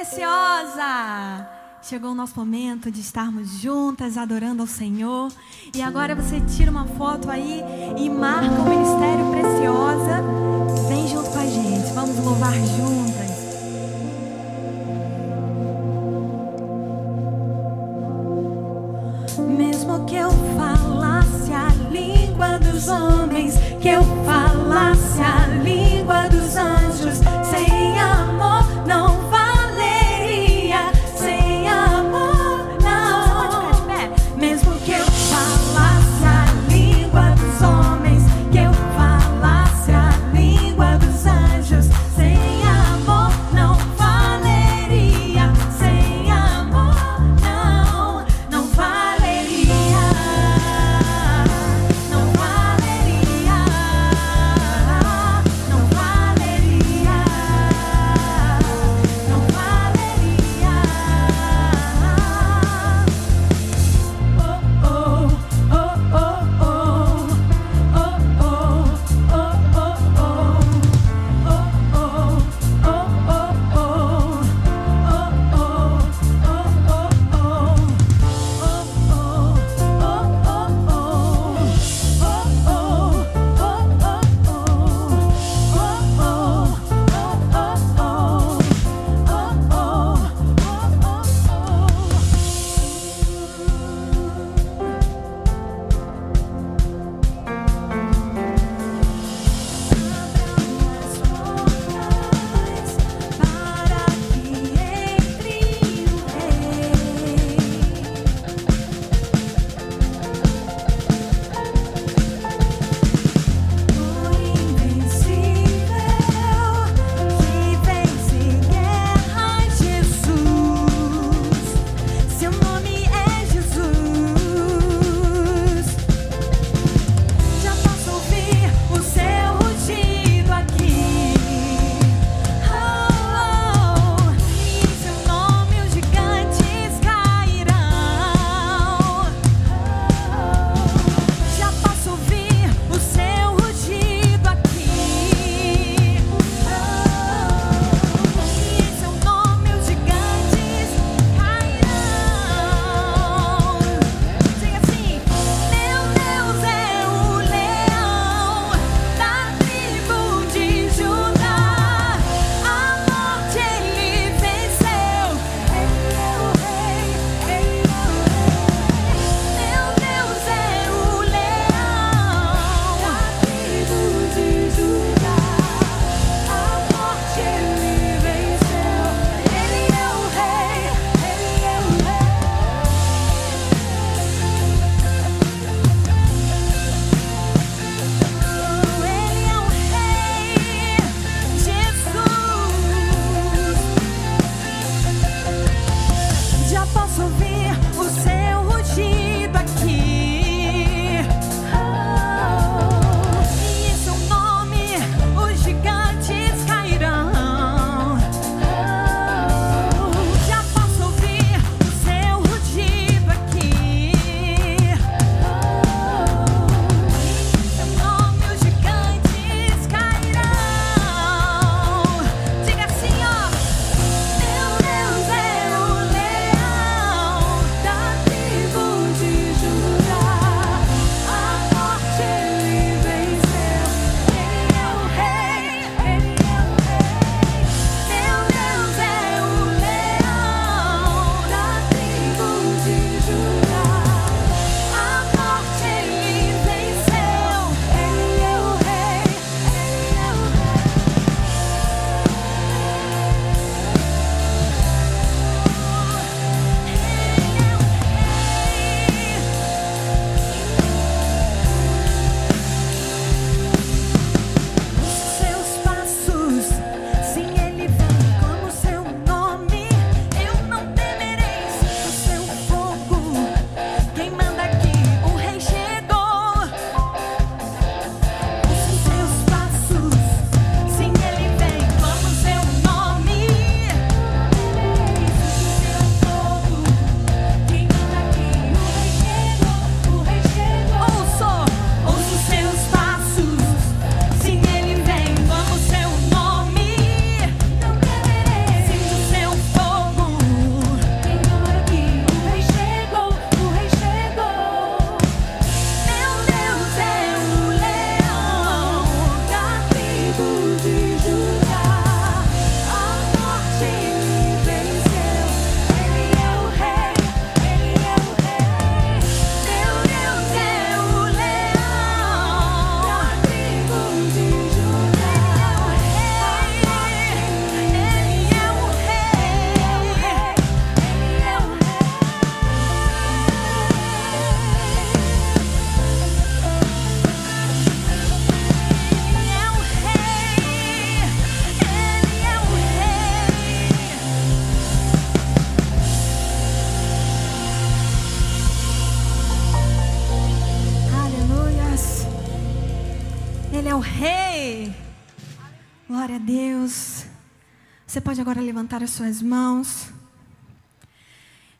preciosa! Chegou o nosso momento de estarmos juntas adorando ao Senhor. E agora você tira uma foto aí e marca o Ministério Preciosa. Vem junto com a gente, vamos louvar juntas. Mesmo que eu falasse a língua dos homens, que eu pode agora levantar as suas mãos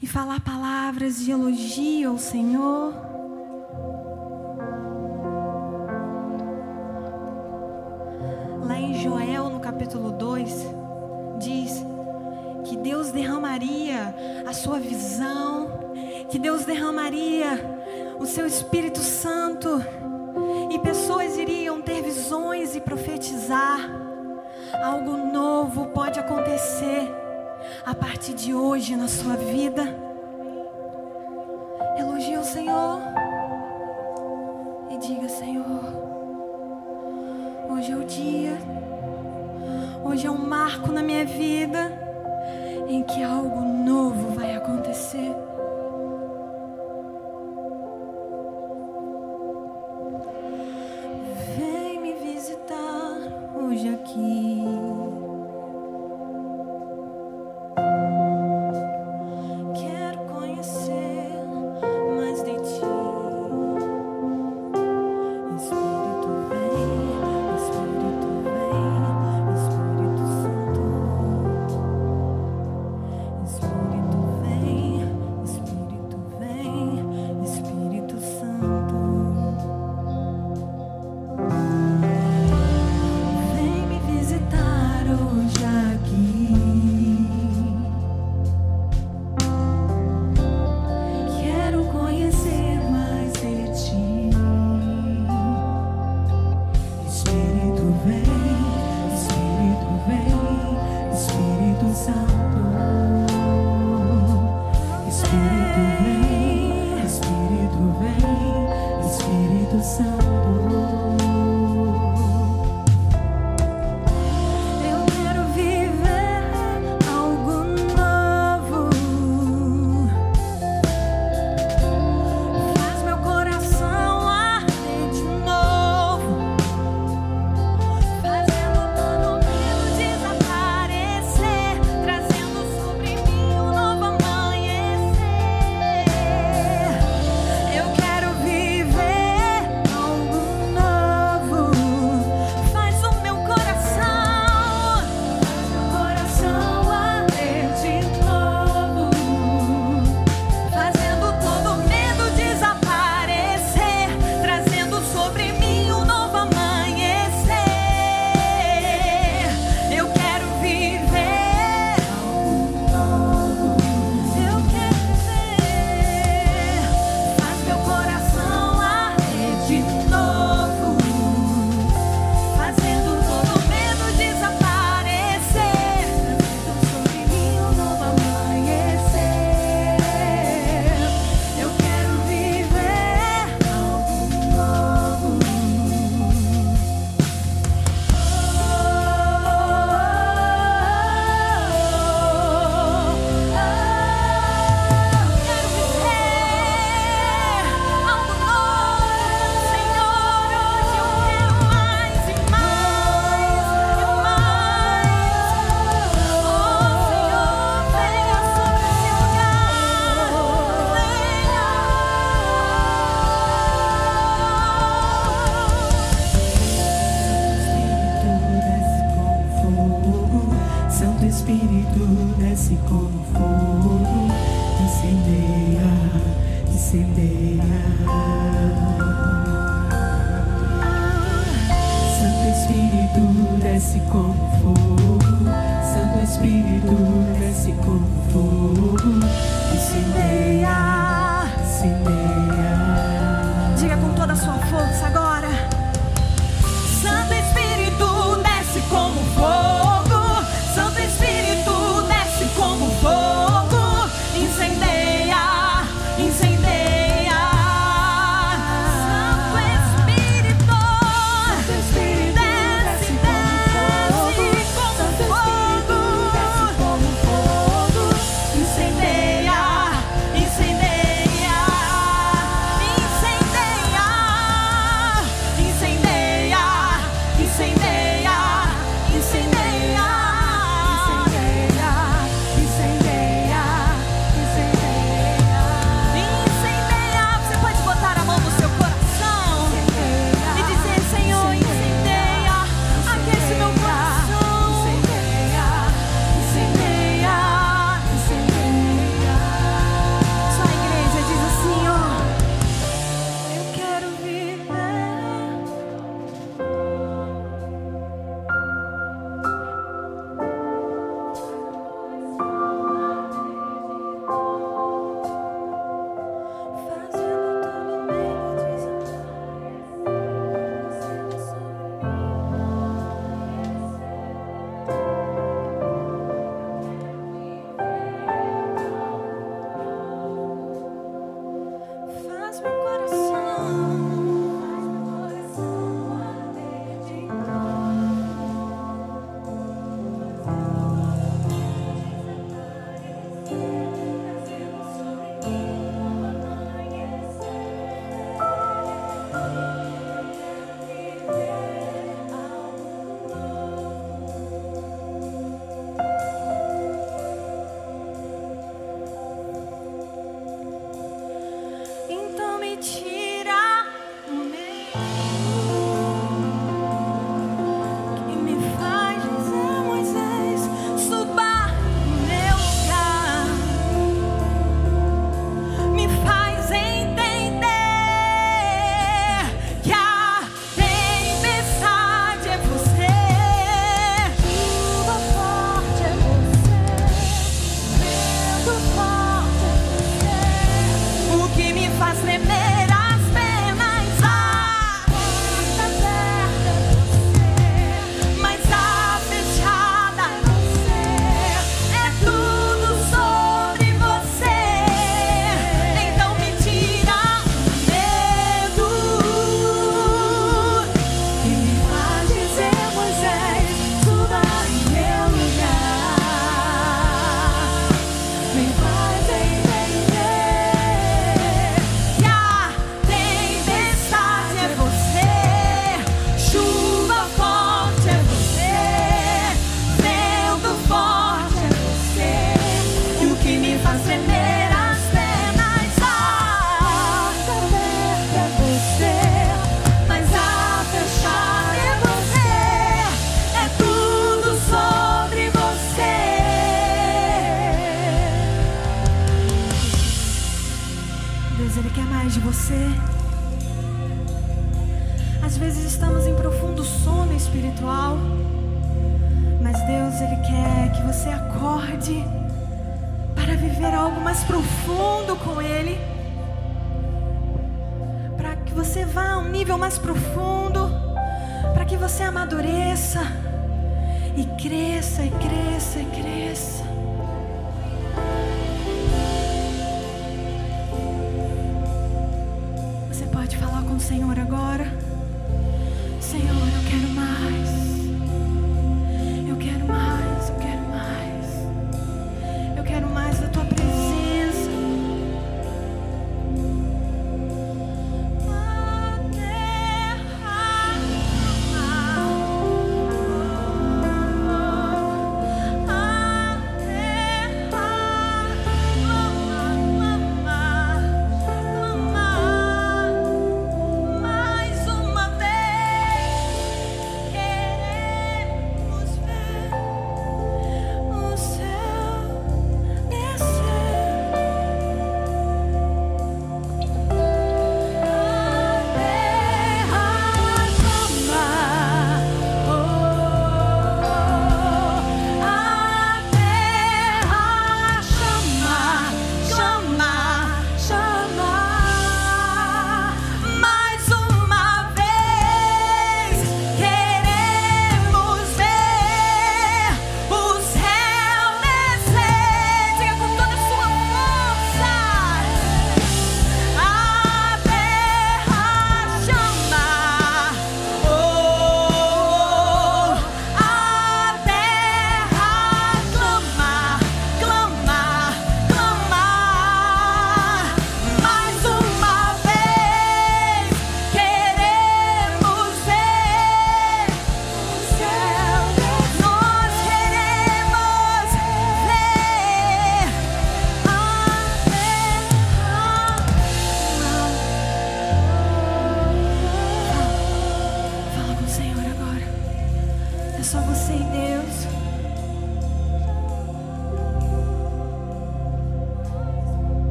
e falar palavras de elogio ao Senhor. Lá em Joel, no capítulo 2, diz que Deus derramaria a sua visão, que Deus derramaria o seu Espírito Santo, e pessoas iriam ter visões e profetizar algo novo pode acontecer a partir de hoje na sua vida.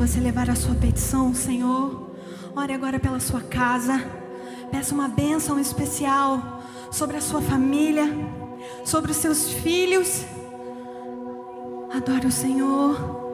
você levar a sua petição, Senhor. Ore agora pela sua casa. Peça uma bênção especial sobre a sua família, sobre os seus filhos. Adore o Senhor.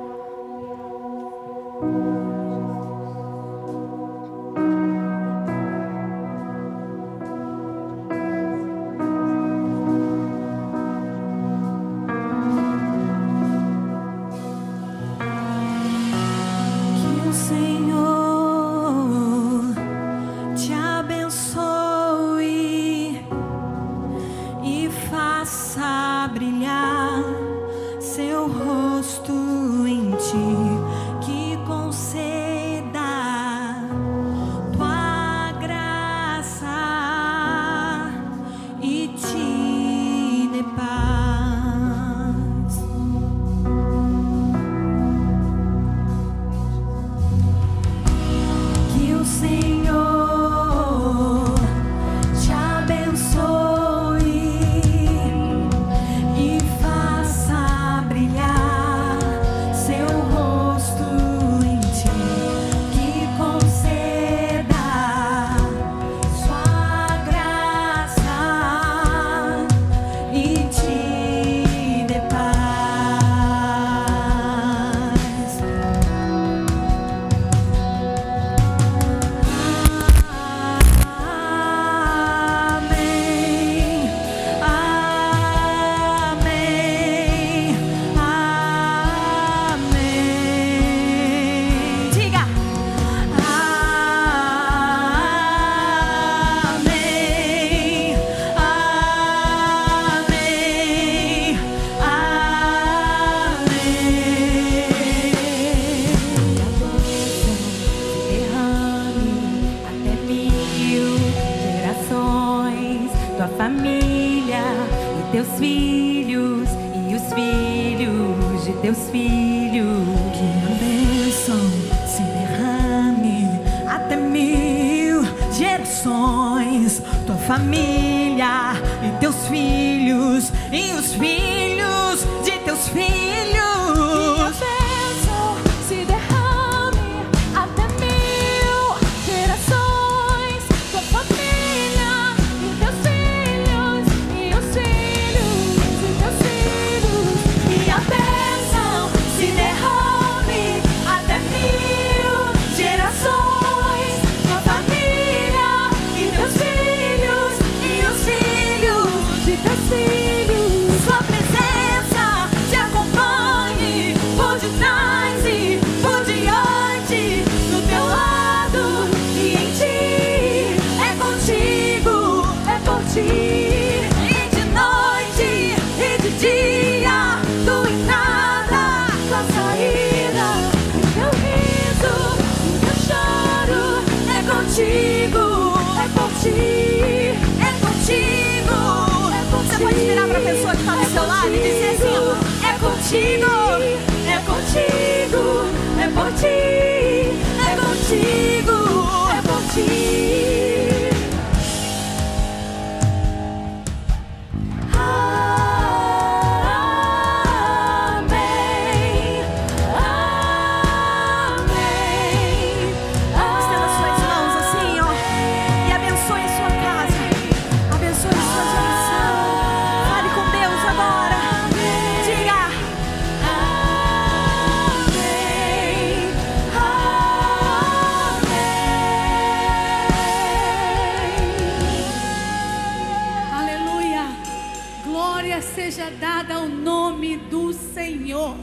glória seja dada ao nome do Senhor.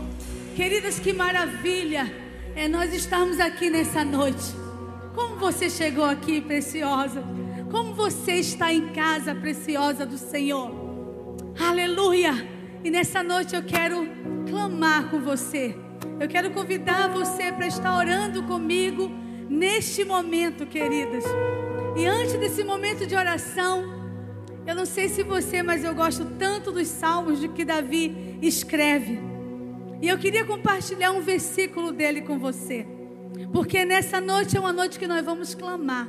Queridas, que maravilha é nós estarmos aqui nessa noite. Como você chegou aqui, preciosa? Como você está em casa, preciosa do Senhor? Aleluia! E nessa noite eu quero clamar com você. Eu quero convidar você para estar orando comigo neste momento, queridas. E antes desse momento de oração, eu não sei se você, mas eu gosto tanto dos salmos de que Davi escreve. E eu queria compartilhar um versículo dele com você. Porque nessa noite é uma noite que nós vamos clamar.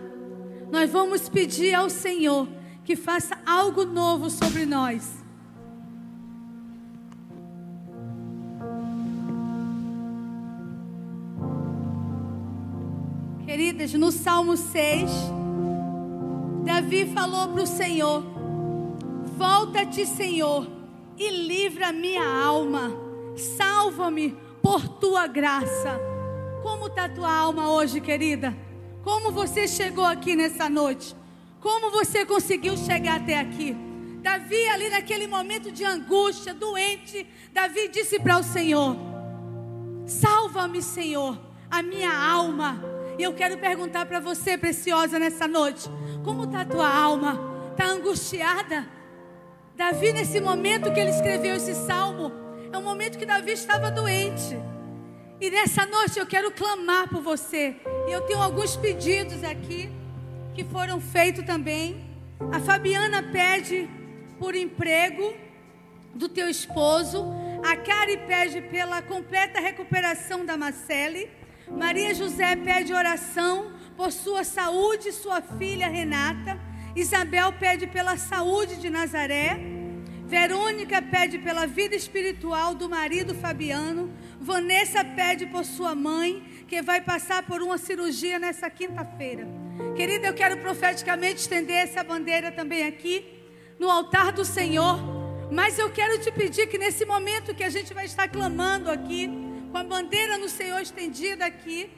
Nós vamos pedir ao Senhor que faça algo novo sobre nós. Queridas, no Salmo 6, Davi falou para o Senhor: Volta-te, Senhor, e livra minha alma. Salva-me por tua graça. Como está tua alma hoje, querida? Como você chegou aqui nessa noite? Como você conseguiu chegar até aqui? Davi, ali naquele momento de angústia, doente, Davi disse para o Senhor: Salva-me, Senhor, a minha alma. E eu quero perguntar para você, preciosa, nessa noite: Como está a tua alma? Está angustiada? Davi, nesse momento que ele escreveu esse salmo, é um momento que Davi estava doente. E nessa noite eu quero clamar por você. E eu tenho alguns pedidos aqui que foram feitos também. A Fabiana pede por emprego do teu esposo. A Cari pede pela completa recuperação da Marcele. Maria José pede oração por sua saúde e sua filha Renata. Isabel pede pela saúde de Nazaré. Verônica pede pela vida espiritual do marido Fabiano. Vanessa pede por sua mãe, que vai passar por uma cirurgia nessa quinta-feira. Querida, eu quero profeticamente estender essa bandeira também aqui, no altar do Senhor. Mas eu quero te pedir que nesse momento que a gente vai estar clamando aqui, com a bandeira no Senhor estendida aqui,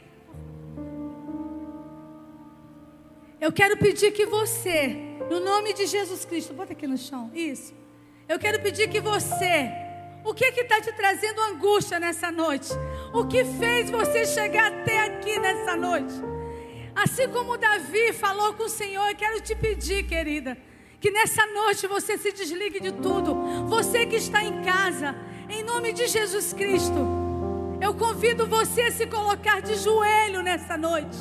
Eu quero pedir que você, no nome de Jesus Cristo, bota aqui no chão, isso. Eu quero pedir que você, o que está te trazendo angústia nessa noite? O que fez você chegar até aqui nessa noite? Assim como Davi falou com o Senhor, eu quero te pedir, querida, que nessa noite você se desligue de tudo. Você que está em casa, em nome de Jesus Cristo, eu convido você a se colocar de joelho nessa noite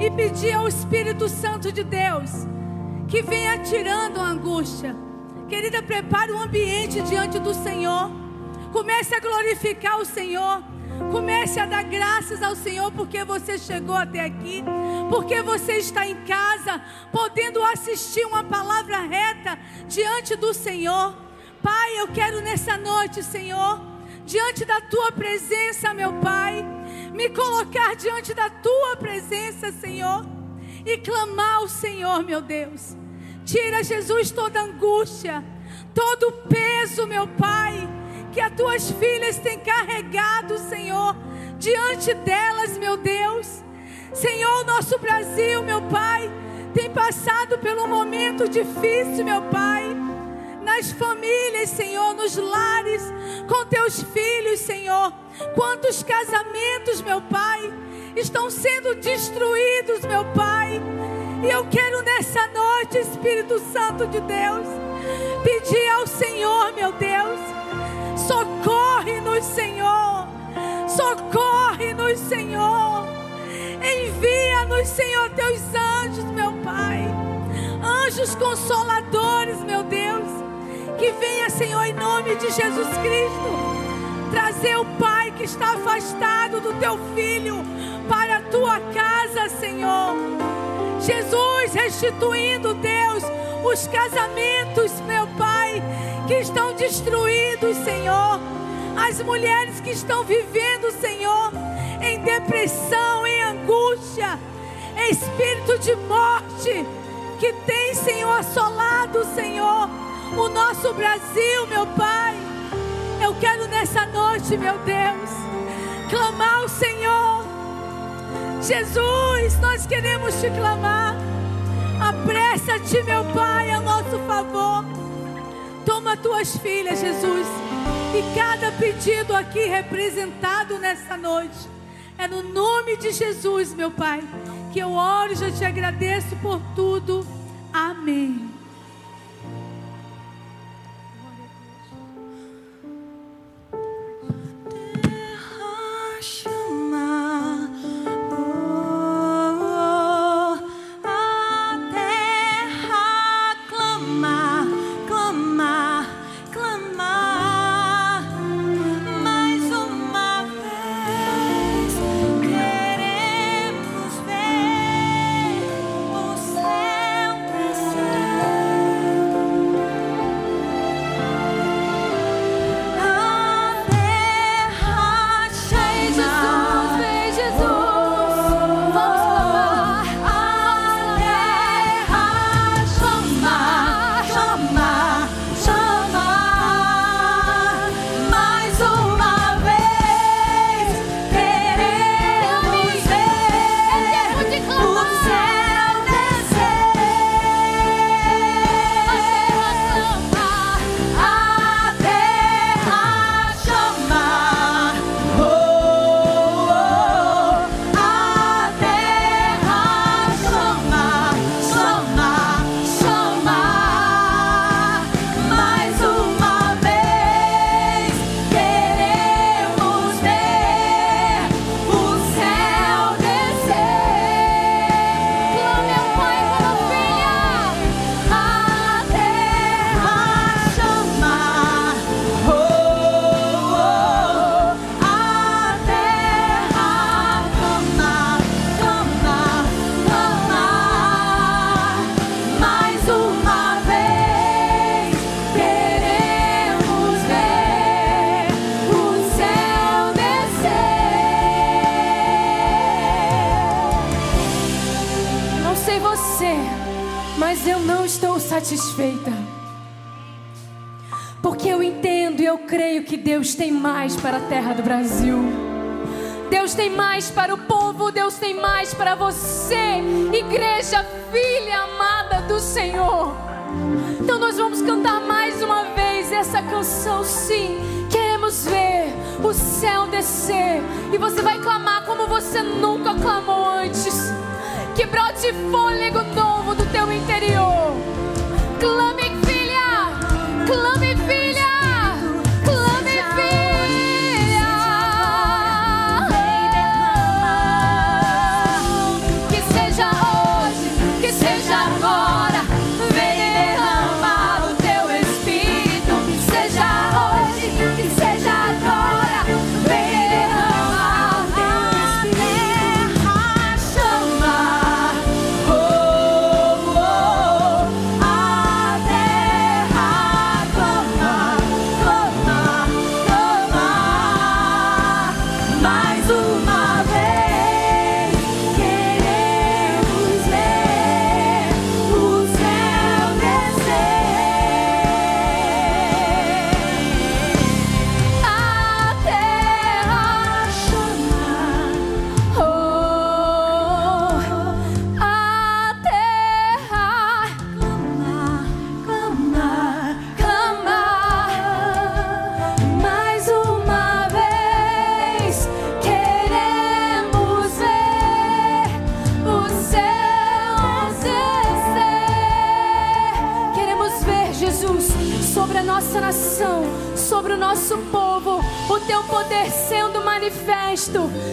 e pedir ao Espírito Santo de Deus que venha tirando a angústia. Querida, prepare um ambiente diante do Senhor. Comece a glorificar o Senhor. Comece a dar graças ao Senhor porque você chegou até aqui, porque você está em casa, podendo assistir uma palavra reta diante do Senhor. Pai, eu quero nessa noite, Senhor, diante da tua presença, meu Pai me colocar diante da tua presença, Senhor, e clamar ao Senhor, meu Deus. Tira, Jesus, toda angústia, todo peso, meu Pai, que as tuas filhas têm carregado, Senhor, diante delas, meu Deus. Senhor, nosso Brasil, meu Pai, tem passado um momento difícil, meu Pai nas famílias, Senhor, nos lares, com teus filhos, Senhor. Quantos casamentos, meu Pai, estão sendo destruídos, meu Pai. E eu quero nessa noite, Espírito Santo de Deus, pedir ao Senhor, meu Deus, socorre-nos, Senhor. Socorre-nos, Senhor. Envia-nos, Senhor, teus anjos, meu Pai. Anjos consoladores, meu Deus que venha, Senhor, em nome de Jesus Cristo, trazer o Pai que está afastado do teu filho para a tua casa, Senhor. Jesus restituindo, Deus, os casamentos, meu Pai, que estão destruídos, Senhor. As mulheres que estão vivendo, Senhor, em depressão, em angústia, espírito de morte que tem, Senhor, assolado, Senhor o nosso Brasil, meu Pai. Eu quero nessa noite, meu Deus, clamar ao Senhor. Jesus, nós queremos te clamar. Apressa-te, meu Pai, a nosso favor. Toma tuas filhas, Jesus. e cada pedido aqui representado nessa noite. É no nome de Jesus, meu Pai, que eu oro e já te agradeço por tudo. Amém. Mais para a terra do Brasil. Deus tem mais para o povo, Deus tem mais para você, igreja, filha amada do Senhor. Então nós vamos cantar mais uma vez essa canção, sim. Queremos ver o céu descer e você vai clamar como você nunca clamou antes. Que brote fôlego novo do teu interior.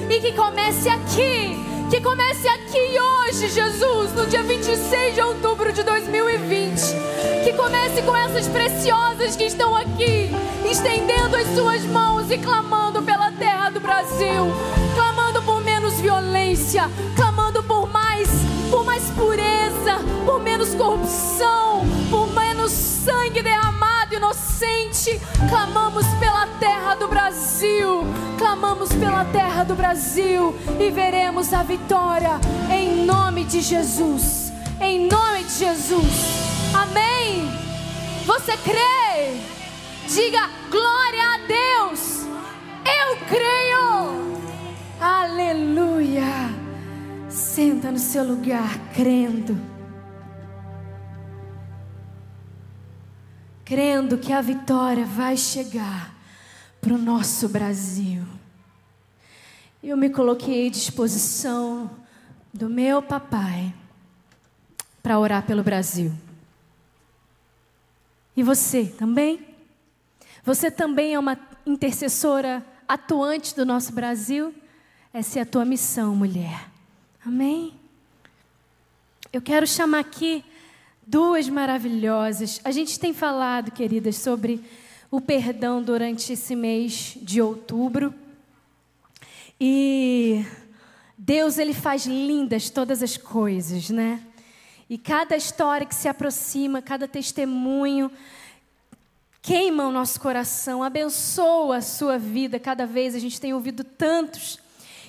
E que comece aqui. Que comece aqui hoje, Jesus, no dia 26 de outubro de 2020. Que comece com essas preciosas que estão aqui, estendendo as suas mãos e clamando pela terra do Brasil, clamando por menos violência, clamando por mais, por mais pureza, por menos corrupção, por menos sangue derramado inocente. Pela terra do Brasil, clamamos pela terra do Brasil e veremos a vitória em nome de Jesus. Em nome de Jesus. Amém. Você crê? Diga glória a Deus. Eu creio. Aleluia. Senta no seu lugar, crendo. Crendo que a vitória vai chegar. Para o nosso Brasil. Eu me coloquei à disposição do meu papai para orar pelo Brasil. E você também? Você também é uma intercessora atuante do nosso Brasil? Essa é a tua missão, mulher. Amém? Eu quero chamar aqui duas maravilhosas. A gente tem falado, queridas, sobre o perdão durante esse mês de outubro. E Deus ele faz lindas todas as coisas, né? E cada história que se aproxima, cada testemunho queima o nosso coração, abençoa a sua vida. Cada vez a gente tem ouvido tantos.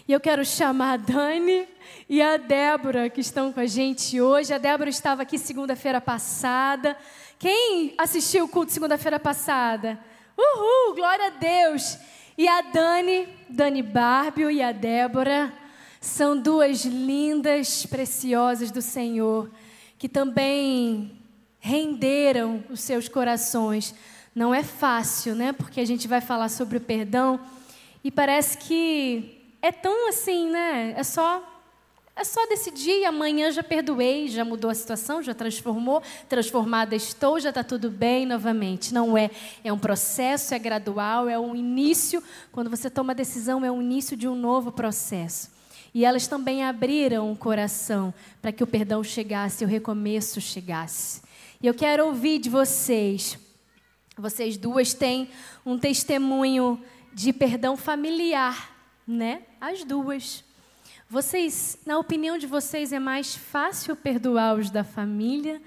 E eu quero chamar a Dani e a Débora que estão com a gente hoje. A Débora estava aqui segunda-feira passada. Quem assistiu o culto segunda-feira passada? Uhul, glória a Deus! E a Dani, Dani Bárbio e a Débora são duas lindas, preciosas do Senhor, que também renderam os seus corações. Não é fácil, né? Porque a gente vai falar sobre o perdão e parece que é tão assim, né? É só é só decidir amanhã já perdoei, já mudou a situação, já transformou, transformada estou, já está tudo bem novamente. Não é. É um processo, é gradual, é um início. Quando você toma decisão, é o início de um novo processo. E elas também abriram o coração para que o perdão chegasse, o recomeço chegasse. E eu quero ouvir de vocês. Vocês duas têm um testemunho de perdão familiar, né? As duas. Vocês, na opinião de vocês, é mais fácil perdoar os da família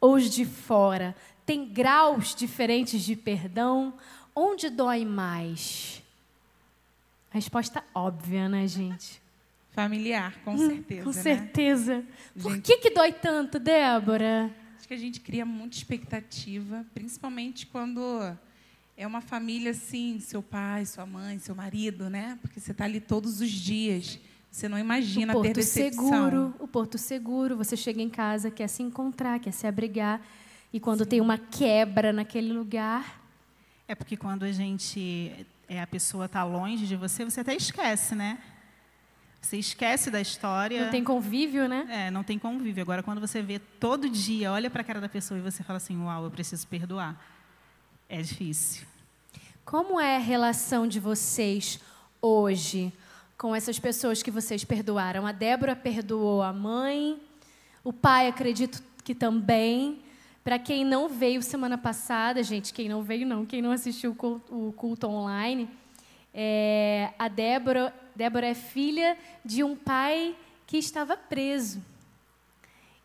ou os de fora? Tem graus diferentes de perdão? Onde dói mais? Resposta óbvia, né, gente? Familiar, com certeza. Hum, com né? certeza. Por Gente- que, que dói tanto, Débora? Acho que a gente cria muita expectativa, principalmente quando é uma família assim, seu pai, sua mãe, seu marido, né? Porque você está ali todos os dias. Você não imagina o ter porto decepção. seguro, o porto seguro. Você chega em casa, quer se encontrar, quer se abrigar. E quando tem uma quebra naquele lugar, É porque quando a gente é a pessoa está longe de você, você até esquece, né? Você esquece da história. não tem convívio, né? É, não tem convívio. Agora, quando você vê todo dia, olha para a cara da pessoa e você fala assim, uau, eu preciso perdoar. É difícil. Como é a relação de vocês hoje com essas pessoas que vocês perdoaram? A Débora perdoou a mãe, o pai, acredito que também. Para quem não veio semana passada, gente, quem não veio não, quem não assistiu o culto, online, é, a Débora, Débora é filha de um pai que estava preso.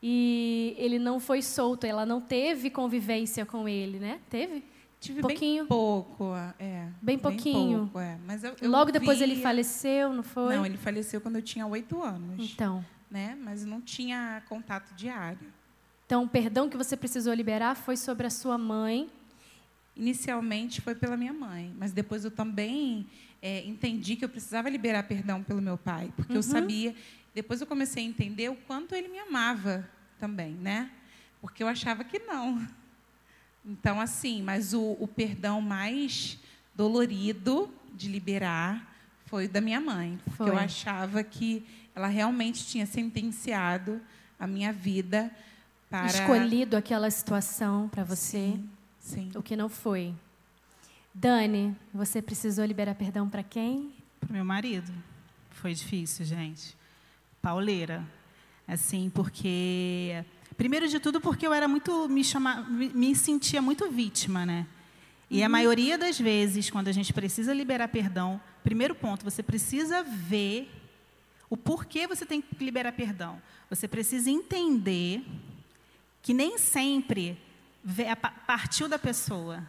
E ele não foi solto, ela não teve convivência com ele, né? Teve? Tive Pouquinho. bem pouco, é. Bem pouquinho. pouco, é. Mas eu, eu Logo depois ele faleceu, não foi? Não, ele faleceu quando eu tinha oito anos, Então, né? Mas não tinha contato diário. então, o perdão que você precisou liberar foi sobre a sua mãe. Inicialmente foi pela minha mãe, mas depois eu também é, entendi que eu precisava liberar perdão pelo meu pai, porque Uhum. eu sabia. Depois eu comecei a entender o quanto ele me amava também, né? Porque eu achava que não. Então, assim, mas o, o perdão mais dolorido de liberar foi da minha mãe, porque Foi. eu achava que ela realmente tinha sentenciado a minha vida para Escolhido aquela situação para você, Sim. o que não foi. Dani, você precisou liberar perdão para quem? Para o meu marido. Foi difícil, gente. Pauleira. Assim, porque. Primeiro de tudo, porque eu era muito. Me, chama, me, sentia muito vítima, né? E a maioria das vezes, quando a gente precisa liberar perdão, primeiro ponto, você precisa ver o porquê você tem que liberar perdão. Você precisa entender que nem sempre partiu da pessoa.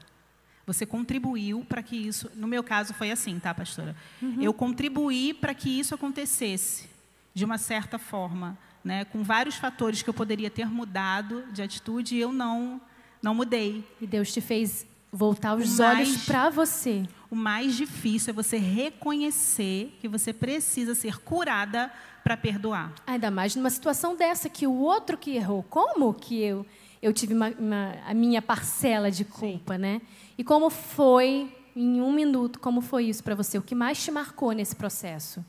Você contribuiu para que isso. No meu caso foi assim, tá, pastora? Eu contribuí para que isso acontecesse de uma certa forma, né? Com vários fatores que eu poderia ter mudado de atitude e eu não não mudei. E Deus te fez voltar os O olhos mais- para você. O mais difícil é você reconhecer que você precisa ser curada para perdoar. Ainda mais numa situação dessa, que o outro que errou. Como que eu, eu tive uma- uma- a minha parcela de culpa, né? E como foi em um minuto, como foi isso para você? O que mais te marcou nesse processo?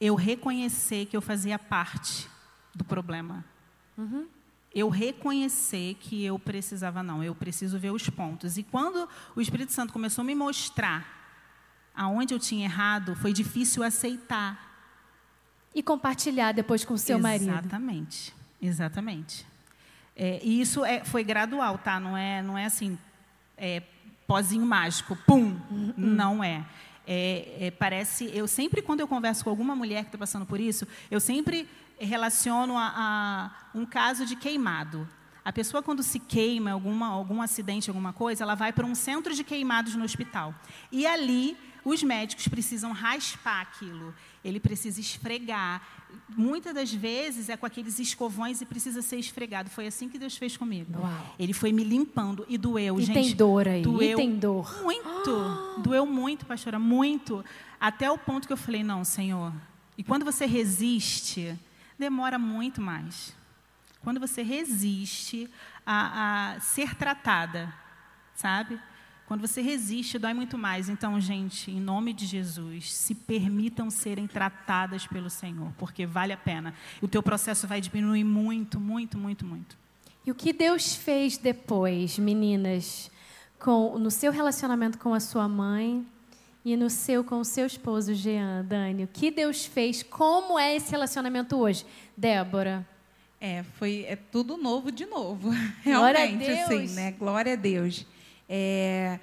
Eu reconhecer que eu fazia parte do problema. Uhum. Eu reconhecer que eu precisava, não, eu preciso ver os pontos. E quando o Espírito Santo começou a me mostrar aonde eu tinha errado, foi difícil aceitar. E compartilhar depois com o seu exatamente, marido. Exatamente, exatamente. É, e isso é, foi gradual, tá? Não é, não é assim, é, pozinho mágico, pum. Uhum. Não é. É, é. Parece, eu sempre, quando eu converso com alguma mulher que está passando por isso, eu sempre relaciono a, a, um caso de queimado. A pessoa, quando se queima, alguma, algum acidente, alguma coisa, ela vai para um centro de queimados no hospital. E ali os médicos precisam raspar aquilo, ele precisa esfregar. Muitas das vezes é com aqueles escovões e precisa ser esfregado. Foi assim que Deus fez comigo. Uau. Ele foi me limpando e doeu, e gente. tem dor aí, doeu e tem dor. Muito, doeu muito, pastora, muito. Até o ponto que eu falei, não, Senhor. E quando você resiste, demora muito mais. Quando você resiste a, a ser tratada, sabe? Quando você resiste, dói muito mais. Então, gente, em nome de Jesus, se permitam serem tratadas pelo Senhor, porque vale a pena. O teu processo vai diminuir muito, muito, muito, muito. E o que Deus fez depois, meninas, com, no seu relacionamento com a sua mãe e no seu com o seu esposo, Jean, Dani? O que Deus fez? Como é esse relacionamento hoje? Débora. É, foi é tudo novo de novo. Realmente, assim, né? Glória a Deus. É,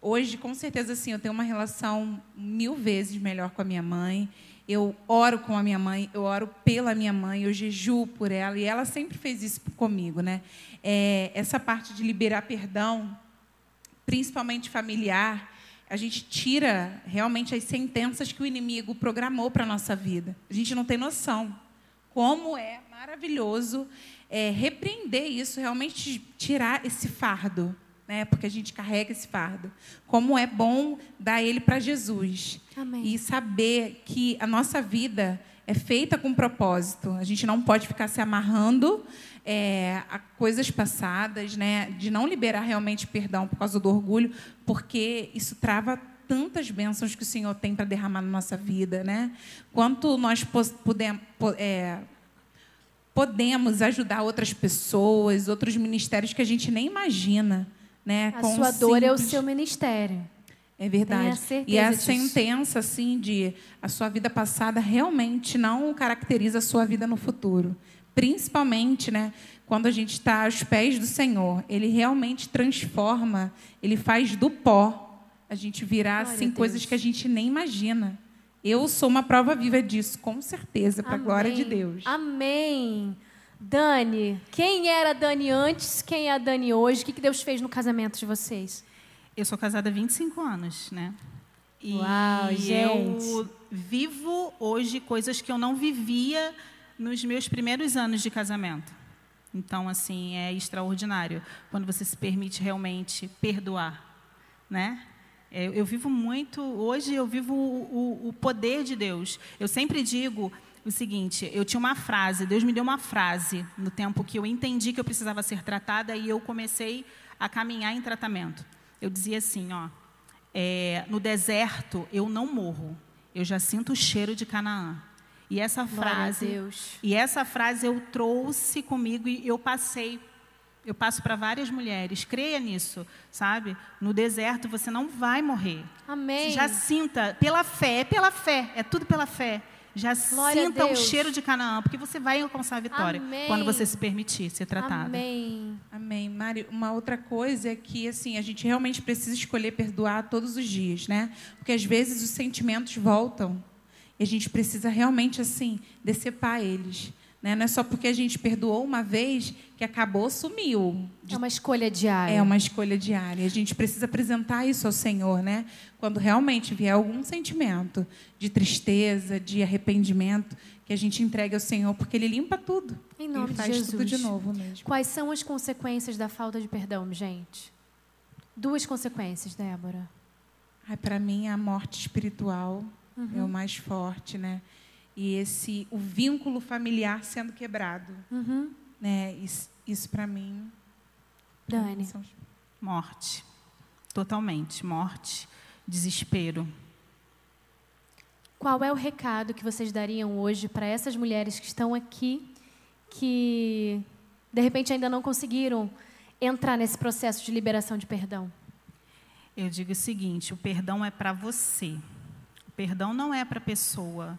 hoje, com certeza, assim, eu tenho uma relação mil vezes melhor com a minha mãe. Eu oro com a minha mãe, eu oro pela minha mãe, eu jejuo por ela, e ela sempre fez isso comigo, né? É, essa parte de liberar perdão, principalmente familiar, a gente tira realmente as sentenças que o inimigo programou para a nossa vida. A gente não tem noção como é maravilhoso é, repreender isso, realmente tirar esse fardo né? Porque a gente carrega esse fardo. Como é bom dar ele para Jesus Amém. e saber que a nossa vida é feita com propósito. A gente não pode ficar se amarrando é, a coisas passadas, né? De não liberar realmente perdão por causa do orgulho, porque isso trava tantas bênçãos que o Senhor tem para derramar na nossa vida, né? Quanto nós podemos é, podemos ajudar outras pessoas, outros ministérios que a gente nem imagina. Né, a sua dor simples... é o seu ministério. É verdade. E a disso. sentença assim de a sua vida passada realmente não caracteriza a sua vida no futuro. Principalmente, né, quando a gente está aos pés do Senhor, ele realmente transforma, ele faz do pó a gente virar assim coisas que a gente nem imagina. Eu sou uma prova viva disso, com certeza, para a glória de Deus. Amém. Dani, quem era a Dani antes, quem é a Dani hoje? O que Deus fez no casamento de vocês? Eu sou casada há 25 anos, né? E Uau, gente. eu vivo hoje coisas que eu não vivia nos meus primeiros anos de casamento. Então, assim, é extraordinário quando você se permite realmente perdoar, né? Eu, eu vivo muito, hoje eu vivo o, o, o poder de Deus. Eu sempre digo, o seguinte: eu tinha uma frase, Deus me deu uma frase no tempo que eu entendi que eu precisava ser tratada e eu comecei a caminhar em tratamento. Eu dizia assim: ó, é, no deserto eu não morro, eu já sinto o cheiro de Canaã. E essa frase, e essa frase eu trouxe comigo e eu passei eu passo para várias mulheres. Creia nisso, sabe? No deserto você não vai morrer. Amém. Já sinta, pela fé, é pela fé, é tudo pela fé. Já Glória sinta o cheiro de Canaã, porque você vai alcançar a vitória Amém. quando você se permitir ser tratada. Amém. Amém. Mari, uma outra coisa é que assim, a gente realmente precisa escolher perdoar todos os dias, né? Porque às vezes os sentimentos voltam e a gente precisa realmente assim decepar eles. Né? Não é só porque a gente perdoou uma vez que acabou, sumiu. É uma escolha diária. É uma escolha diária. A gente precisa apresentar isso ao Senhor, né? Quando realmente vier algum sentimento de tristeza, de arrependimento, que a gente entregue ao Senhor, porque Ele limpa tudo. Em nome Ele faz de Jesus. tudo de novo mesmo. Quais são as consequências da falta de perdão, gente? Duas consequências, Débora. Para mim, a morte espiritual uhum. é o mais forte, né? E esse o vínculo familiar sendo quebrado. Uhum. Né? Isso, isso para mim. Dani. Morte. totalmente, morte, desespero. Qual é o recado que vocês dariam hoje para essas mulheres que estão aqui, que de repente ainda não conseguiram entrar nesse processo de liberação de perdão? Eu digo o seguinte: o perdão é para você. O perdão não é para a pessoa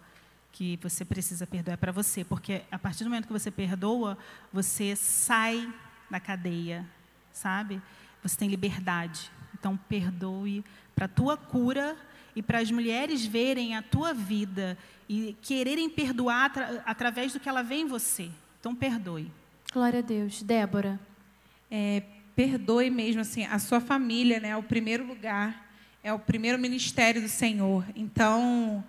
que você precisa perdoar, é para você, porque a partir do momento que você perdoa, você sai da cadeia, sabe? Você tem liberdade. Então, perdoe para a tua cura e para as mulheres verem a tua vida e quererem perdoar atra através do que ela vê em você. Então, perdoe. Glória a Deus. Débora. É, perdoe mesmo assim a sua família, né? É o primeiro lugar, é o primeiro ministério do Senhor. Então,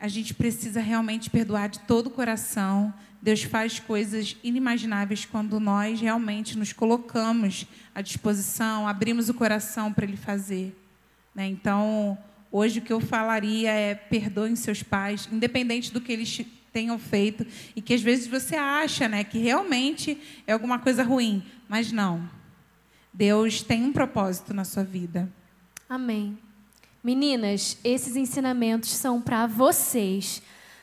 a gente precisa realmente perdoar de todo o coração. Deus faz coisas inimagináveis quando nós realmente nos colocamos à disposição, abrimos o coração para Ele fazer. Né? Então, hoje o que eu falaria é perdoem seus pais, independente do que eles tenham feito, e que às vezes você acha né, que realmente é alguma coisa ruim, mas não. Deus tem um propósito na sua vida. Amém. Meninas, esses ensinamentos são para vocês,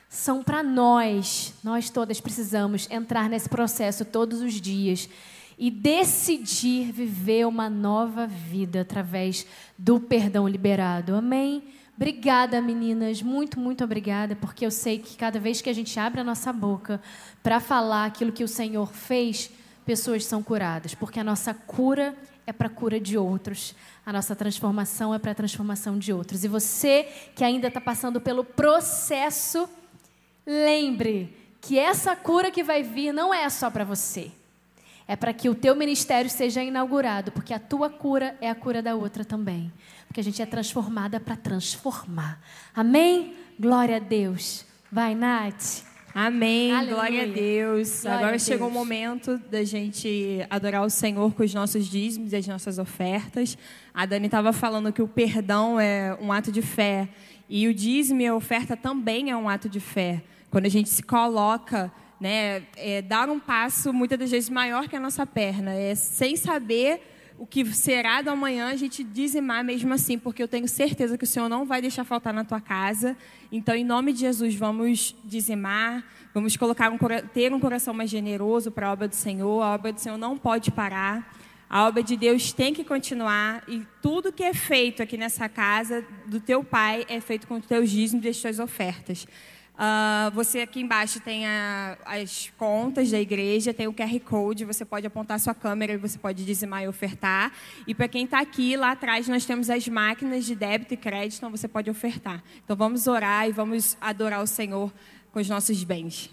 são para nós. Nós todas precisamos entrar nesse processo todos os dias e decidir viver uma nova vida através do perdão liberado. Amém? Obrigada, meninas, muito, muito obrigada, porque eu sei que cada vez que a gente abre a nossa boca para falar aquilo que o Senhor fez, pessoas são curadas, porque a nossa cura é para a cura de outros. A nossa transformação é para a transformação de outros. E você que ainda está passando pelo processo, lembre que essa cura que vai vir não é só para você. É para que o teu ministério seja inaugurado, porque a tua cura é a cura da outra também. Porque a gente é transformada para transformar. Amém? Glória a Deus. Vai, Nath. Amém. Aleluia. Glória a Deus. Glória Agora a chegou Deus. o momento da gente adorar o Senhor com os nossos dízimos e as nossas ofertas. A Dani estava falando que o perdão é um ato de fé. E o dízimo e a oferta também é um ato de fé. Quando a gente se coloca, né, é, dar um passo muitas das vezes maior que a nossa perna. É sem saber o que será do amanhã, a gente dizimar mesmo assim, porque eu tenho certeza que o Senhor não vai deixar faltar na tua casa. Então, em nome de Jesus, vamos dizimar, vamos colocar um, ter um coração mais generoso para a obra do Senhor. A obra do Senhor não pode parar. A obra de Deus tem que continuar e tudo que é feito aqui nessa casa do teu pai é feito com os teus dízimos e as tuas ofertas. Uh, você aqui embaixo tem a, as contas da igreja, tem o QR Code, você pode apontar sua câmera e você pode dizimar e ofertar. E para quem está aqui, lá atrás nós temos as máquinas de débito e crédito, então você pode ofertar. Então vamos orar e vamos adorar o Senhor com os nossos bens.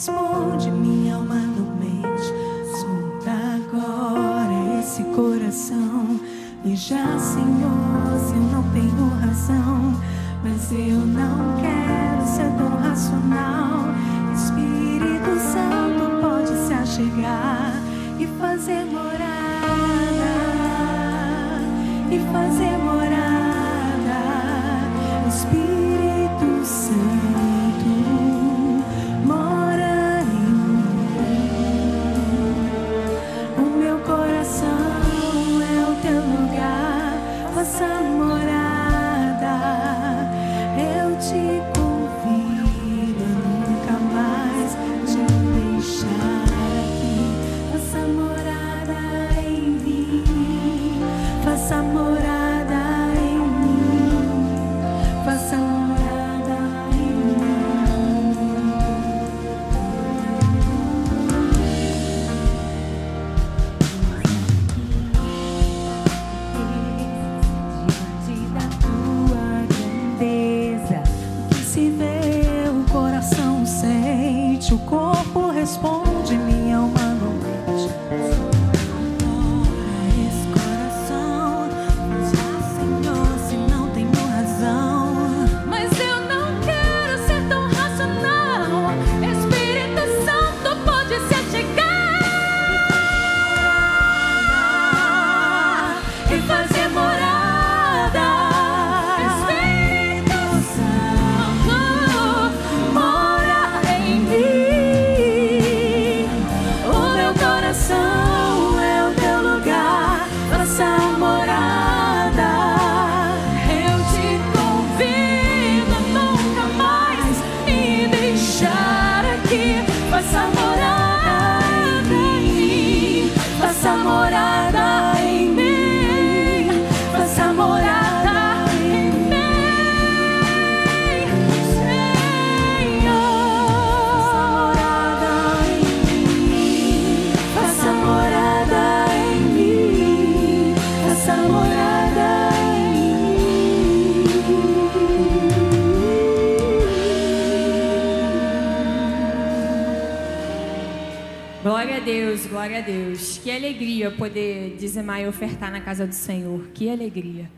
Responde minha alma no mente. Solta agora esse coração. Veja, Senhor, se eu não tenho razão. Mas eu não quero ser tão racional. Espírito Santo pode se achegar e fazer morada. E fazer morada. Glória a Deus. Que alegria poder dizimar e ofertar na casa do Senhor. Que alegria.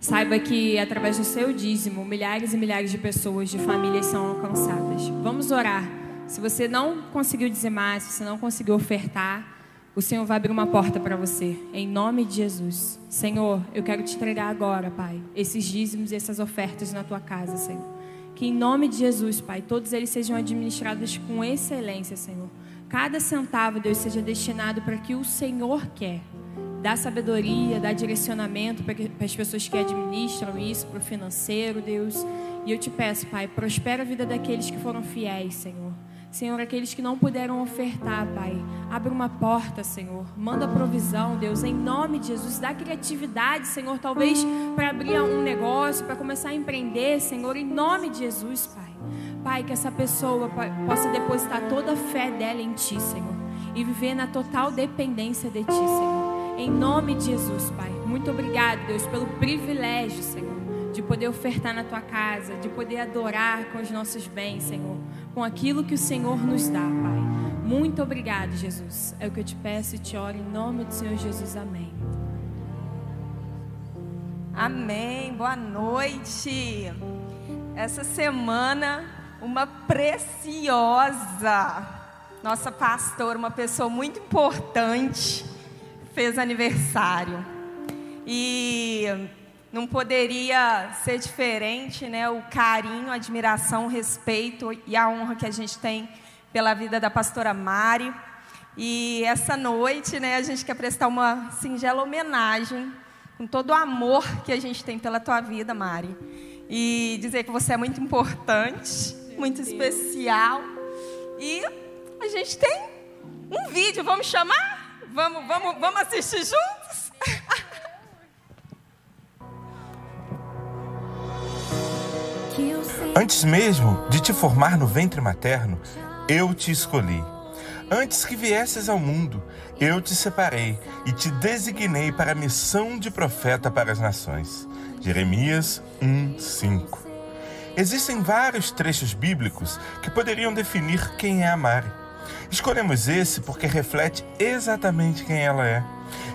Saiba que através do seu dízimo, milhares e milhares de pessoas, de famílias são alcançadas. Vamos orar. Se você não conseguiu dizimar, se você não conseguiu ofertar, o Senhor vai abrir uma porta para você, em nome de Jesus. Senhor, eu quero te entregar agora, Pai, esses dízimos e essas ofertas na tua casa, Senhor. Que em nome de Jesus, Pai, todos eles sejam administrados com excelência, Senhor. Cada centavo, Deus, seja destinado para que o Senhor quer. Dá sabedoria, dá direcionamento para as pessoas que administram isso, para o financeiro, Deus. E eu te peço, Pai, prospera a vida daqueles que foram fiéis, Senhor. Senhor, aqueles que não puderam ofertar, Pai, abre uma porta, Senhor. Manda provisão, Deus, em nome de Jesus. Dá criatividade, Senhor, talvez para abrir um negócio, para começar a empreender, Senhor, em nome de Jesus, Pai. Pai, que essa pessoa possa depositar toda a fé dela em Ti, Senhor, e viver na total dependência de Ti, Senhor. Em nome de Jesus, Pai. Muito obrigado, Deus, pelo privilégio, Senhor, de poder ofertar na Tua casa, de poder adorar com os nossos bens, Senhor, com aquilo que o Senhor nos dá, Pai. Muito obrigado, Jesus. É o que eu te peço e te oro em nome do Senhor Jesus. Amém. Amém. Boa noite. Essa semana uma preciosa, nossa pastora, uma pessoa muito importante, fez aniversário. E não poderia ser diferente, né? O carinho, a admiração, o respeito e a honra que a gente tem pela vida da pastora Mari. E essa noite, né, a gente quer prestar uma singela homenagem com todo o amor que a gente tem pela tua vida, Mari. E dizer que você é muito importante muito especial. E a gente tem um vídeo, vamos chamar? Vamos, vamos, vamos assistir juntos? Antes mesmo de te formar no ventre materno, eu te escolhi. Antes que viesses ao mundo, eu te separei e te designei para a missão de profeta para as nações. Jeremias 1, 5. Existem vários trechos bíblicos que poderiam definir quem é a Mari. Escolhemos esse porque reflete exatamente quem ela é.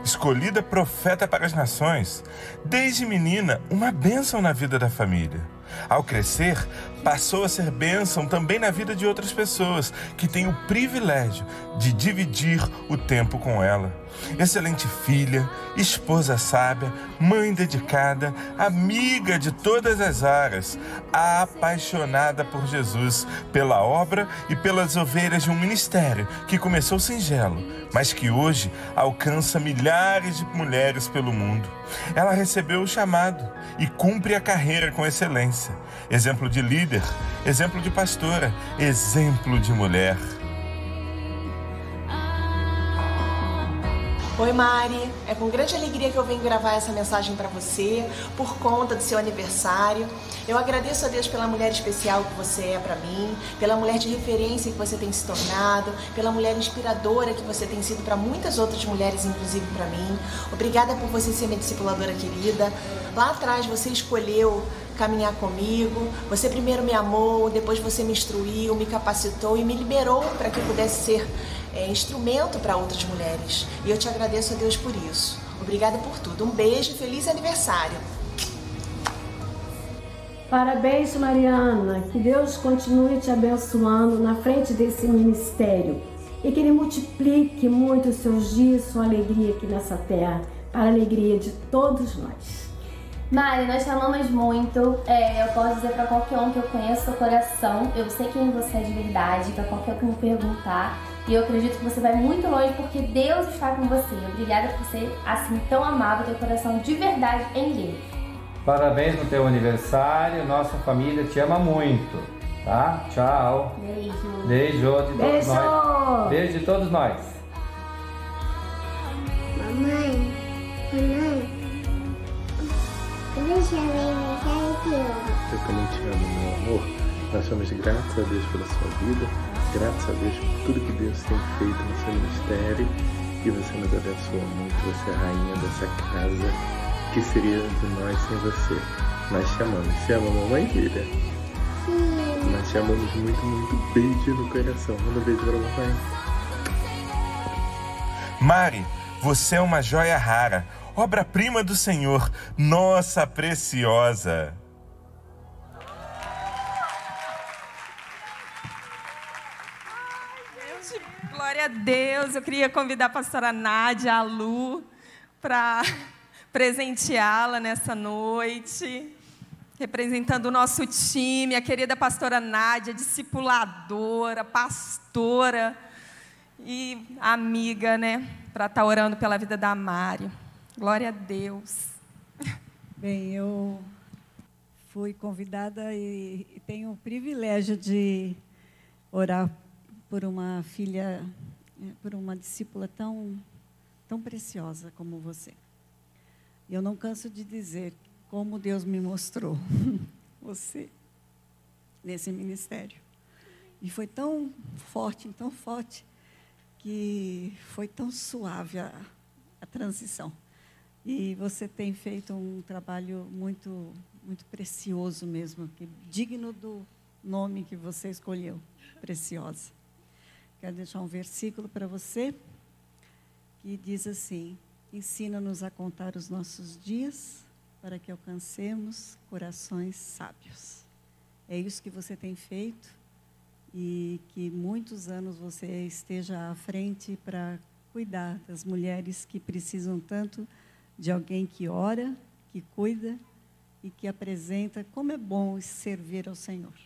Escolhida profeta para as nações, desde menina, uma bênção na vida da família. Ao crescer, passou a ser bênção também na vida de outras pessoas que têm o privilégio de dividir o tempo com ela. Excelente filha, esposa sábia, mãe dedicada, amiga de todas as áreas, apaixonada por Jesus, pela obra e pelas ovelhas de um ministério que começou singelo, mas que hoje alcança milhares de mulheres pelo mundo. Ela recebeu o chamado e cumpre a carreira com excelência. Exemplo de líder, exemplo de pastora, exemplo de mulher. Oi, Mari. É com grande alegria que eu venho gravar essa mensagem para você por conta do seu aniversário. Eu agradeço a Deus pela mulher especial que você é para mim, pela mulher de referência que você tem se tornado, pela mulher inspiradora que você tem sido para muitas outras mulheres, inclusive para mim. Obrigada por você ser minha discipuladora querida. Lá atrás você escolheu caminhar comigo. Você primeiro me amou, depois você me instruiu, me capacitou e me liberou para que eu pudesse ser é, instrumento para outras mulheres. E eu te agradeço a Deus por isso. Obrigada por tudo. Um beijo e feliz aniversário. Parabéns, Mariana. Que Deus continue te abençoando na frente desse ministério e que Ele multiplique muito os seus dias, sua alegria aqui nessa terra, para a alegria de todos nós. Mari, nós te amamos muito. É, eu posso dizer para qualquer um que eu conheço seu coração, eu sei quem você é de verdade, para qualquer um que me perguntar. E eu acredito que você vai muito longe porque Deus está com você. Obrigada por ser assim tão amável, teu coração de verdade em Deus. Parabéns no teu aniversário, nossa família te ama muito, tá? Tchau. Beijo. Beijo de todos Beijo. nós. Beijo de todos nós. Mamãe, mamãe, deixa eu aniversário Eu também te amo, meu amor. Nós somos gratos a Deus pela sua vida, gratos a Deus por tudo que Deus tem feito no seu ministério e você nos abençoa muito. Você é a rainha dessa casa. que seria de nós sem você? Nós te amamos. Te ama, mamãe, filha? Sim. Nós te amamos muito, muito. Beijo no coração. Manda um beijo pra mamãe. Mari, você é uma joia rara, obra-prima do Senhor, nossa preciosa. Glória a Deus. Eu queria convidar a pastora Nádia, a Lu, para presenteá-la nessa noite. Representando o nosso time, a querida pastora Nádia, discipuladora, pastora e amiga, né? Para estar tá orando pela vida da Mari. Glória a Deus. Bem, eu fui convidada e tenho o privilégio de orar por uma filha, é, por uma discípula tão, tão preciosa como você. Eu não canso de dizer como Deus me mostrou você nesse ministério. E foi tão forte, tão forte, que foi tão suave a, a transição. E você tem feito um trabalho muito, muito precioso mesmo, digno do nome que você escolheu, preciosa. Quero deixar um versículo para você que diz assim: Ensina-nos a contar os nossos dias para que alcancemos corações sábios. É isso que você tem feito e que muitos anos você esteja à frente para cuidar das mulheres que precisam tanto de alguém que ora, que cuida e que apresenta como é bom servir ao Senhor.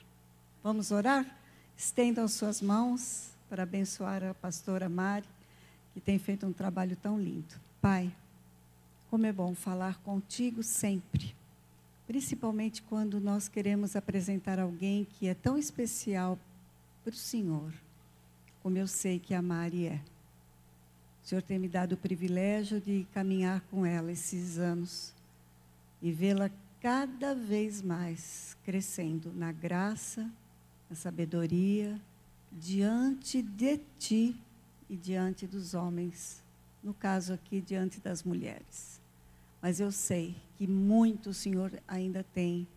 Vamos orar? Estendam suas mãos para abençoar a pastora Mari, que tem feito um trabalho tão lindo. Pai, como é bom falar contigo sempre, principalmente quando nós queremos apresentar alguém que é tão especial para o Senhor, como eu sei que a Mari é. O Senhor tem me dado o privilégio de caminhar com ela esses anos e vê-la cada vez mais crescendo na graça, na sabedoria, diante de ti e diante dos homens, no caso aqui, diante das mulheres. Mas eu sei que muito o Senhor ainda tem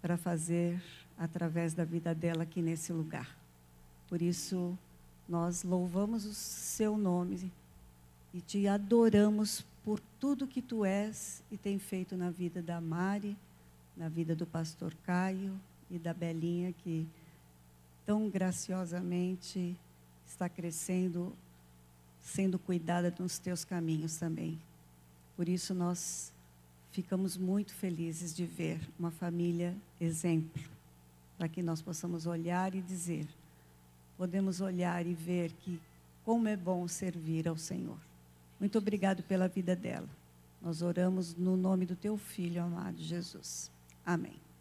para fazer através da vida dela aqui nesse lugar. Por isso, nós louvamos o seu nome e te adoramos por tudo que tu és e tem feito na vida da Mari, na vida do pastor Caio e da Belinha, que tão graciosamente está crescendo, sendo cuidada nos teus caminhos também. Por isso nós ficamos muito felizes de ver uma família exemplo, para que nós possamos olhar e dizer, podemos olhar e ver que como é bom servir ao Senhor. Muito obrigado pela vida dela. Nós oramos no nome do teu filho amado Jesus. Amém.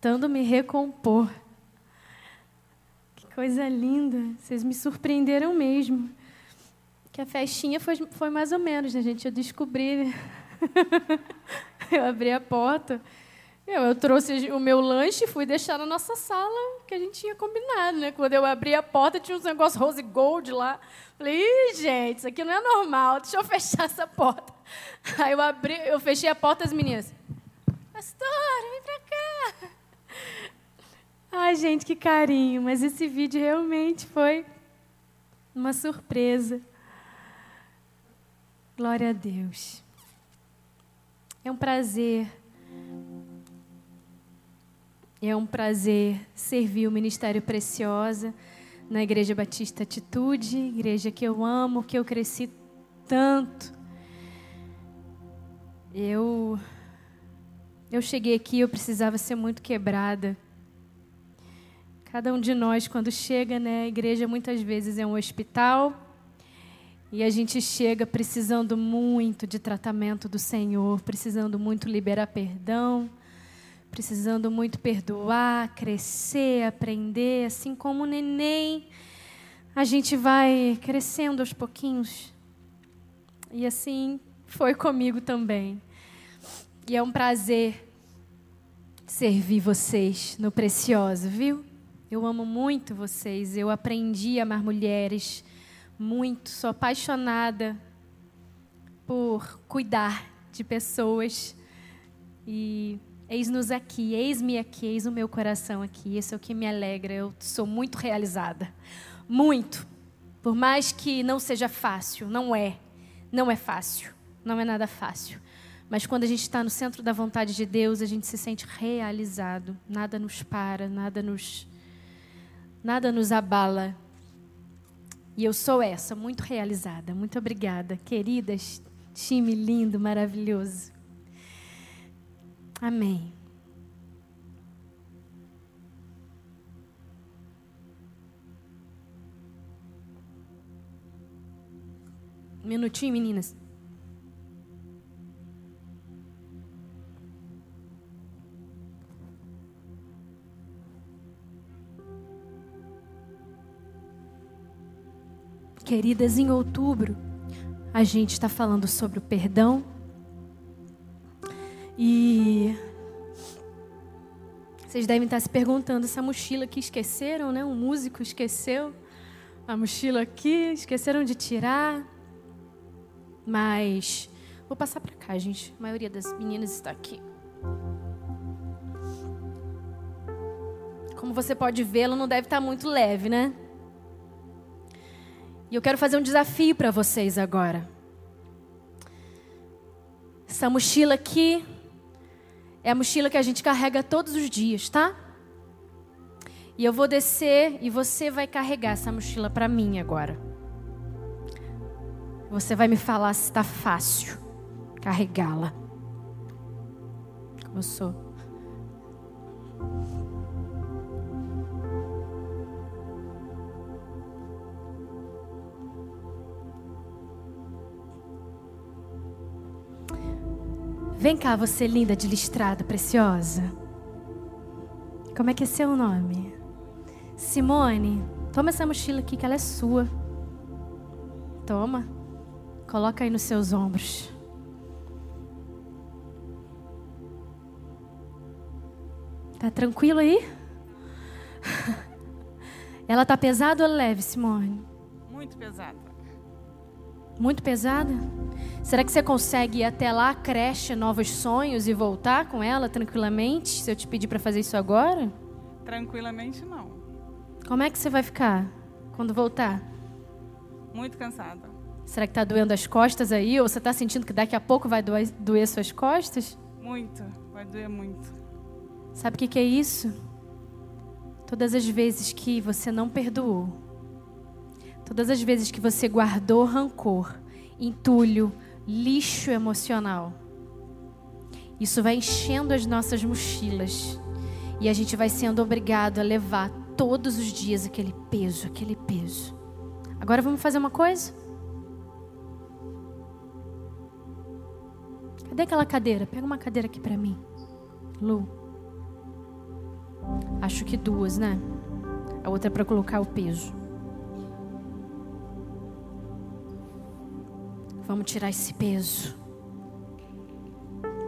Tentando me recompor. Que coisa linda. Vocês me surpreenderam mesmo. Que a festinha foi, foi mais ou menos, né, gente? Eu descobri. eu abri a porta. Eu, eu, trouxe o meu lanche e fui deixar na nossa sala, que a gente tinha combinado, né? Quando eu abri a porta, tinha uns negócios rose gold lá. Falei, Ih, gente, isso aqui não é normal, deixa eu fechar essa porta. Aí eu abri, eu fechei a porta as meninas. Pastora, vem pra cá. Ai, gente, que carinho. Mas esse vídeo realmente foi uma surpresa. Glória a Deus. É um prazer. É um prazer servir o Ministério Preciosa na Igreja Batista Atitude, igreja que eu amo, que eu cresci tanto. Eu eu cheguei aqui, eu precisava ser muito quebrada. Cada um de nós, quando chega, né, a igreja muitas vezes é um hospital e a gente chega precisando muito de tratamento do Senhor, precisando muito liberar perdão, precisando muito perdoar, crescer, aprender, assim como o neném, a gente vai crescendo aos pouquinhos. E assim foi comigo também. E é um prazer servir vocês no Precioso, viu? Eu amo muito vocês. Eu aprendi a amar mulheres muito. Sou apaixonada por cuidar de pessoas. E eis-nos aqui, eis-me aqui, eis o meu coração aqui. Isso é o que me alegra. Eu sou muito realizada. Muito. Por mais que não seja fácil, não é. Não é fácil. Não é nada fácil. Mas quando a gente está no centro da vontade de Deus, a gente se sente realizado. Nada nos para, nada nos, nada nos abala. E eu sou essa, muito realizada. Muito obrigada, queridas. Time lindo, maravilhoso. Amém. Minutinho, meninas. Queridas, em outubro, a gente está falando sobre o perdão. E vocês devem estar se perguntando: essa mochila que esqueceram, né? Um músico esqueceu a mochila aqui, esqueceram de tirar. Mas vou passar para cá, gente. A maioria das meninas está aqui. Como você pode ela não deve estar muito leve, né? E eu quero fazer um desafio para vocês agora. Essa mochila aqui é a mochila que a gente carrega todos os dias, tá? E eu vou descer e você vai carregar essa mochila para mim agora. Você vai me falar se está fácil carregá-la. Como eu sou. Vem cá, você linda de listrada, preciosa. Como é que é seu nome? Simone, toma essa mochila aqui que ela é sua. Toma. Coloca aí nos seus ombros. Tá tranquilo aí? Ela tá pesada ou leve, Simone? Muito pesada. Muito pesada? Será que você consegue ir até lá, creche Novos Sonhos e voltar com ela tranquilamente? Se eu te pedir para fazer isso agora? Tranquilamente não. Como é que você vai ficar quando voltar? Muito cansada. Será que está doendo as costas aí? Ou você está sentindo que daqui a pouco vai doer, doer suas costas? Muito, vai doer muito. Sabe o que, que é isso? Todas as vezes que você não perdoou, todas as vezes que você guardou rancor, entulho, lixo emocional. Isso vai enchendo as nossas mochilas e a gente vai sendo obrigado a levar todos os dias aquele peso, aquele peso. Agora vamos fazer uma coisa? Cadê aquela cadeira? Pega uma cadeira aqui para mim. Lu. Acho que duas, né? A outra é para colocar o peso. Vamos tirar esse peso.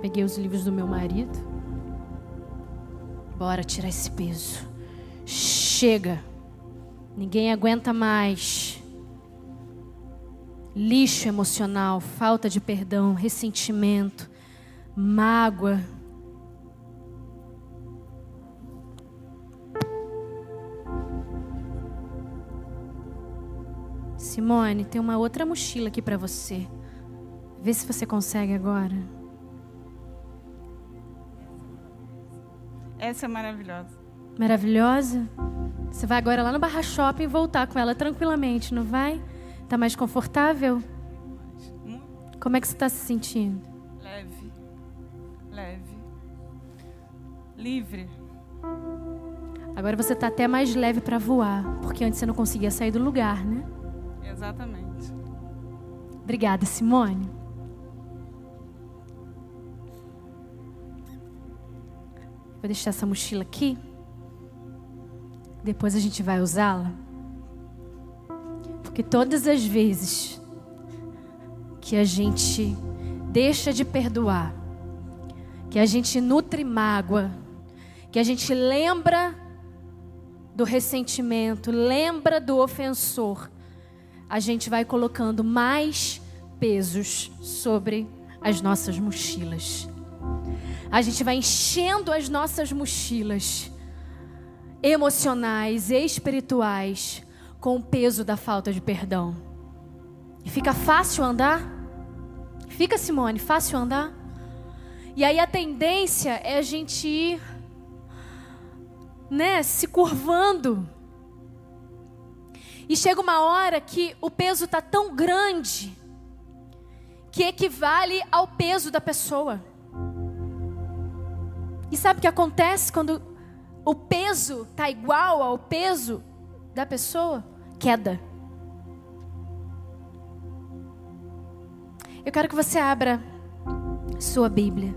Peguei os livros do meu marido. Bora tirar esse peso. Chega. Ninguém aguenta mais. Lixo emocional, falta de perdão, ressentimento, mágoa. Simone, tem uma outra mochila aqui para você. Vê se você consegue agora. Essa é maravilhosa. Maravilhosa? Você vai agora lá no Barra Shopping e voltar com ela tranquilamente, não vai? Tá mais confortável? Como é que você está se sentindo? Leve. Leve. Livre. Agora você está até mais leve para voar, porque antes você não conseguia sair do lugar, né? Exatamente. Obrigada, Simone. Vou deixar essa mochila aqui. Depois a gente vai usá-la. Porque todas as vezes que a gente deixa de perdoar, que a gente nutre mágoa, que a gente lembra do ressentimento, lembra do ofensor, a gente vai colocando mais pesos sobre as nossas mochilas. A gente vai enchendo as nossas mochilas emocionais e espirituais com o peso da falta de perdão. E fica fácil andar? Fica, Simone, fácil andar? E aí a tendência é a gente ir, né, se curvando. E chega uma hora que o peso está tão grande que equivale ao peso da pessoa. E sabe o que acontece quando o peso está igual ao peso da pessoa? Queda. Eu quero que você abra sua Bíblia.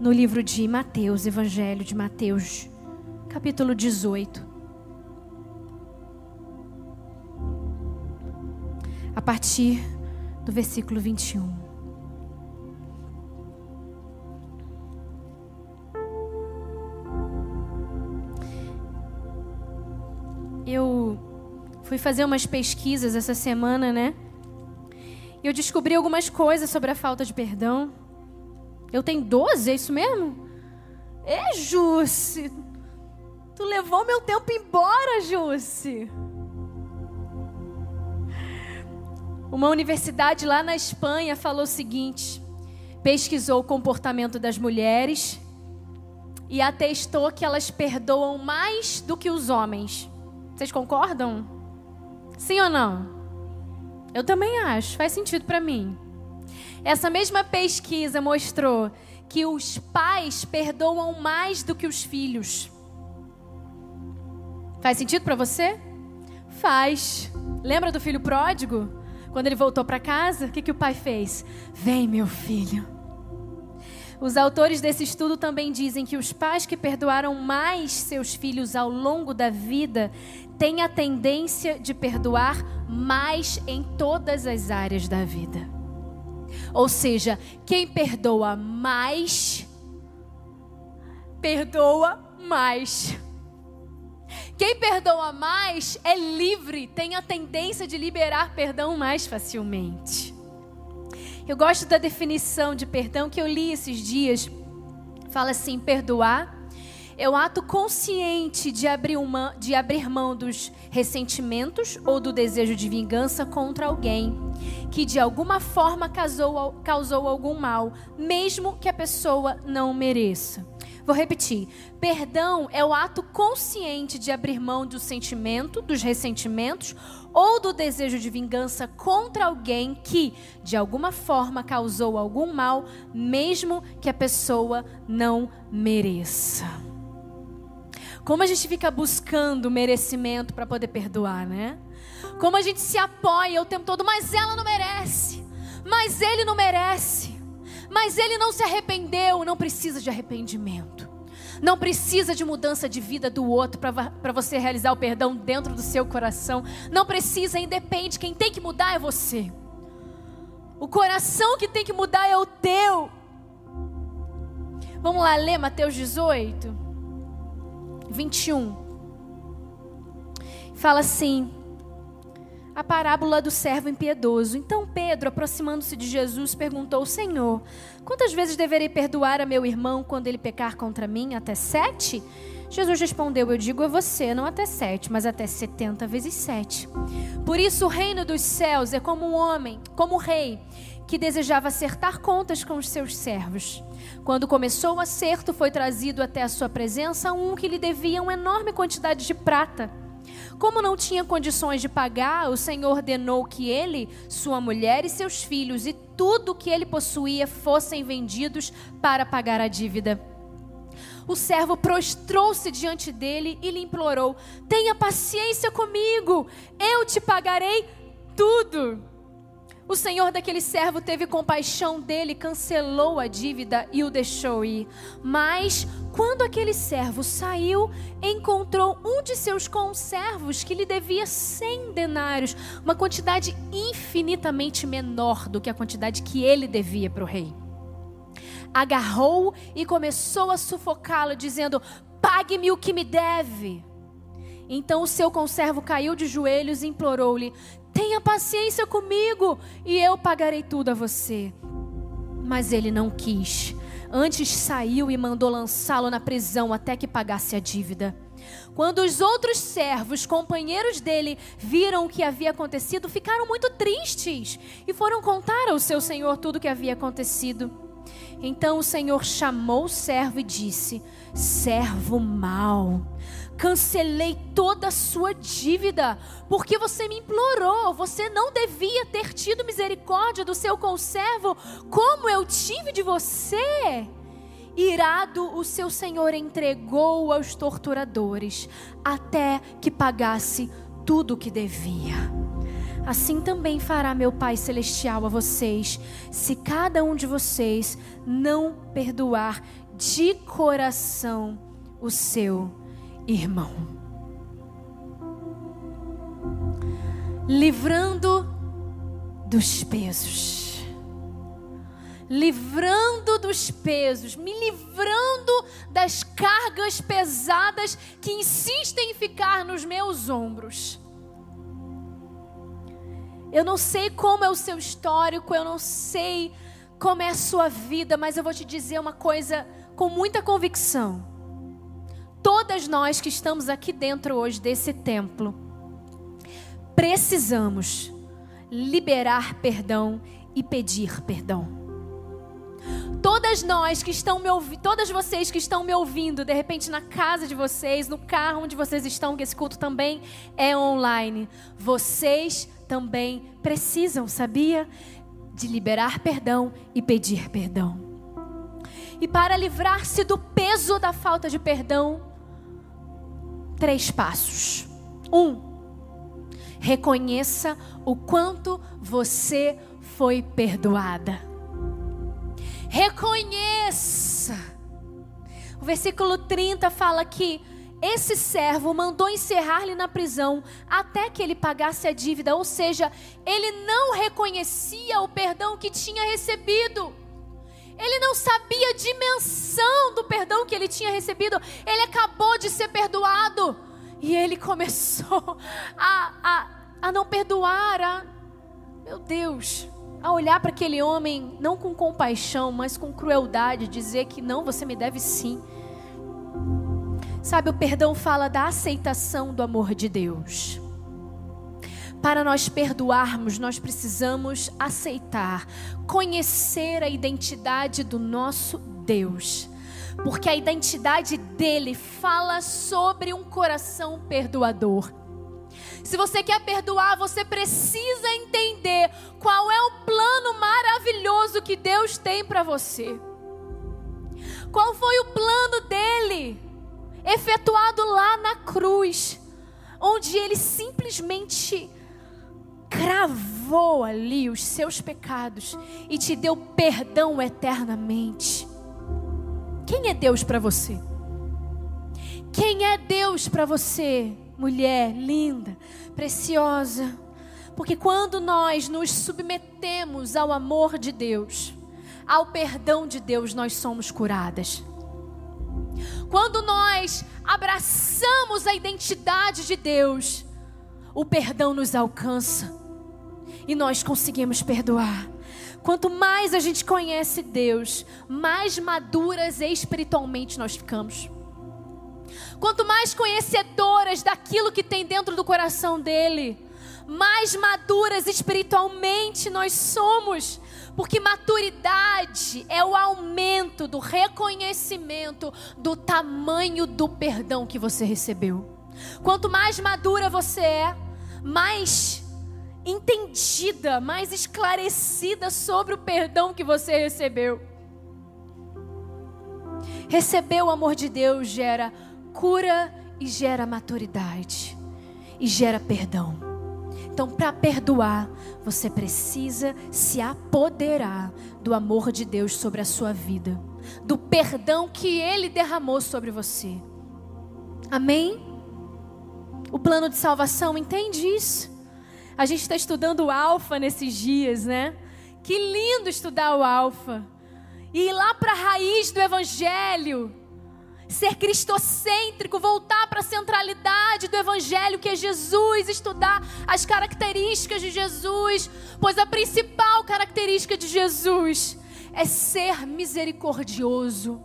No livro de Mateus, Evangelho de Mateus, capítulo 18. A partir do versículo 21. Eu fui fazer umas pesquisas essa semana, né? E eu descobri algumas coisas sobre a falta de perdão. Eu tenho 12, é isso mesmo? É, Jusce. Tu levou meu tempo embora, Jusce. Uma universidade lá na Espanha falou o seguinte: pesquisou o comportamento das mulheres e atestou que elas perdoam mais do que os homens. Vocês concordam? Sim ou não? Eu também acho, faz sentido para mim. Essa mesma pesquisa mostrou que os pais perdoam mais do que os filhos. Faz sentido para você? Faz. Lembra do filho pródigo? Quando ele voltou para casa, o que, que o pai fez? Vem, meu filho. Os autores desse estudo também dizem que os pais que perdoaram mais seus filhos ao longo da vida têm a tendência de perdoar mais em todas as áreas da vida. Ou seja, quem perdoa mais, perdoa mais. Quem perdoa mais é livre, tem a tendência de liberar perdão mais facilmente. Eu gosto da definição de perdão que eu li esses dias. Fala assim: perdoar é o ato consciente de abrir, uma, de abrir mão dos ressentimentos ou do desejo de vingança contra alguém que de alguma forma causou, causou algum mal, mesmo que a pessoa não mereça. Vou repetir. Perdão é o ato consciente de abrir mão do sentimento, dos ressentimentos ou do desejo de vingança contra alguém que, de alguma forma, causou algum mal, mesmo que a pessoa não mereça. Como a gente fica buscando merecimento para poder perdoar, né? Como a gente se apoia o tempo todo, mas ela não merece, mas ele não merece, mas ele não se arrependeu, não precisa de arrependimento. Não precisa de mudança de vida do outro para você realizar o perdão dentro do seu coração. Não precisa, independe. Quem tem que mudar é você. O coração que tem que mudar é o teu. Vamos lá ler Mateus 18, 21. Fala assim: a parábola do servo impiedoso. Então Pedro, aproximando-se de Jesus, perguntou: Senhor, quantas vezes deverei perdoar a meu irmão quando ele pecar contra mim? Até sete? Jesus respondeu: Eu digo a você, não até sete, mas até setenta vezes sete. Por isso, o reino dos céus é como um homem, como um rei, que desejava acertar contas com os seus servos. Quando começou o acerto, foi trazido até a sua presença um que lhe devia uma enorme quantidade de prata. Como não tinha condições de pagar, o Senhor ordenou que ele, sua mulher e seus filhos e tudo o que ele possuía fossem vendidos para pagar a dívida. O servo prostrou-se diante dele e lhe implorou: Tenha paciência comigo, eu te pagarei tudo. O senhor daquele servo teve compaixão dele, cancelou a dívida e o deixou ir. Mas, quando aquele servo saiu, encontrou um de seus conservos que lhe devia cem denários, uma quantidade infinitamente menor do que a quantidade que ele devia para o rei. agarrou e começou a sufocá-lo, dizendo: Pague-me o que me deve. Então o seu conservo caiu de joelhos e implorou-lhe: Tenha paciência comigo e eu pagarei tudo a você. Mas ele não quis. Antes saiu e mandou lançá-lo na prisão até que pagasse a dívida. Quando os outros servos, companheiros dele, viram o que havia acontecido, ficaram muito tristes e foram contar ao seu senhor tudo o que havia acontecido. Então o senhor chamou o servo e disse: Servo mau, cancelei toda a sua dívida, porque você me implorou. Você não devia ter tido misericórdia do seu conservo, como eu tive de você. Irado, o seu senhor entregou aos torturadores, até que pagasse tudo o que devia. Assim também fará meu Pai Celestial a vocês, se cada um de vocês não perdoar de coração o seu irmão. Livrando dos pesos. Livrando dos pesos, me livrando das cargas pesadas que insistem em ficar nos meus ombros. Eu não sei como é o seu histórico, eu não sei como é a sua vida, mas eu vou te dizer uma coisa com muita convicção. Todas nós que estamos aqui dentro hoje desse templo, precisamos liberar perdão e pedir perdão. Todas nós que estão me ouvindo, todas vocês que estão me ouvindo, de repente na casa de vocês, no carro onde vocês estão, que esse culto também é online, vocês também precisam, sabia? De liberar perdão e pedir perdão. E para livrar-se do peso da falta de perdão, três passos. Um, reconheça o quanto você foi perdoada. Reconheça. O versículo 30 fala que esse servo mandou encerrar-lhe na prisão até que ele pagasse a dívida, ou seja, ele não reconhecia o perdão que tinha recebido. Ele não sabia a dimensão do perdão que ele tinha recebido. Ele acabou de ser perdoado. E ele começou a, a, a não perdoar. A, meu Deus. A olhar para aquele homem, não com compaixão, mas com crueldade, dizer que não, você me deve sim. Sabe, o perdão fala da aceitação do amor de Deus. Para nós perdoarmos, nós precisamos aceitar, conhecer a identidade do nosso Deus. Porque a identidade dele fala sobre um coração perdoador. Se você quer perdoar, você precisa entender qual é o plano maravilhoso que Deus tem para você. Qual foi o plano dele, efetuado lá na cruz, onde ele simplesmente cravou ali os seus pecados e te deu perdão eternamente. Quem é Deus para você? Quem é Deus para você, mulher linda, preciosa? Porque quando nós nos submetemos ao amor de Deus, ao perdão de Deus, nós somos curadas. Quando nós abraçamos a identidade de Deus, o perdão nos alcança e nós conseguimos perdoar. Quanto mais a gente conhece Deus, mais maduras espiritualmente nós ficamos. Quanto mais conhecedoras daquilo que tem dentro do coração dele, mais maduras espiritualmente nós somos. Porque maturidade é o aumento do reconhecimento do tamanho do perdão que você recebeu. Quanto mais madura você é, mais entendida, mais esclarecida sobre o perdão que você recebeu. Receber o amor de Deus gera cura e gera maturidade e gera perdão. Então, para perdoar, você precisa se apoderar do amor de Deus sobre a sua vida, do perdão que Ele derramou sobre você. Amém? O plano de salvação entende isso. A gente está estudando o Alfa nesses dias, né? Que lindo estudar o Alfa. e ir lá para a raiz do Evangelho, ser cristocêntrico, voltar para a centralidade do Evangelho, que é Jesus, estudar as características de Jesus, pois a principal característica de Jesus é ser misericordioso,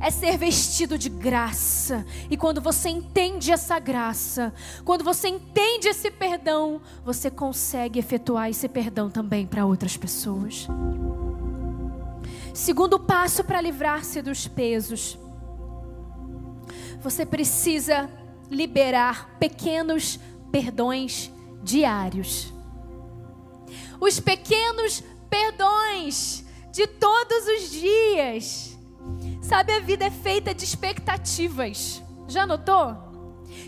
é ser vestido de graça. E quando você entende essa graça, quando você entende esse perdão, você consegue efetuar esse perdão também para outras pessoas. Segundo passo para livrar-se dos pesos. Você precisa liberar pequenos perdões diários. Os pequenos perdões de todos os dias. Sabe, a vida é feita de expectativas. Já notou?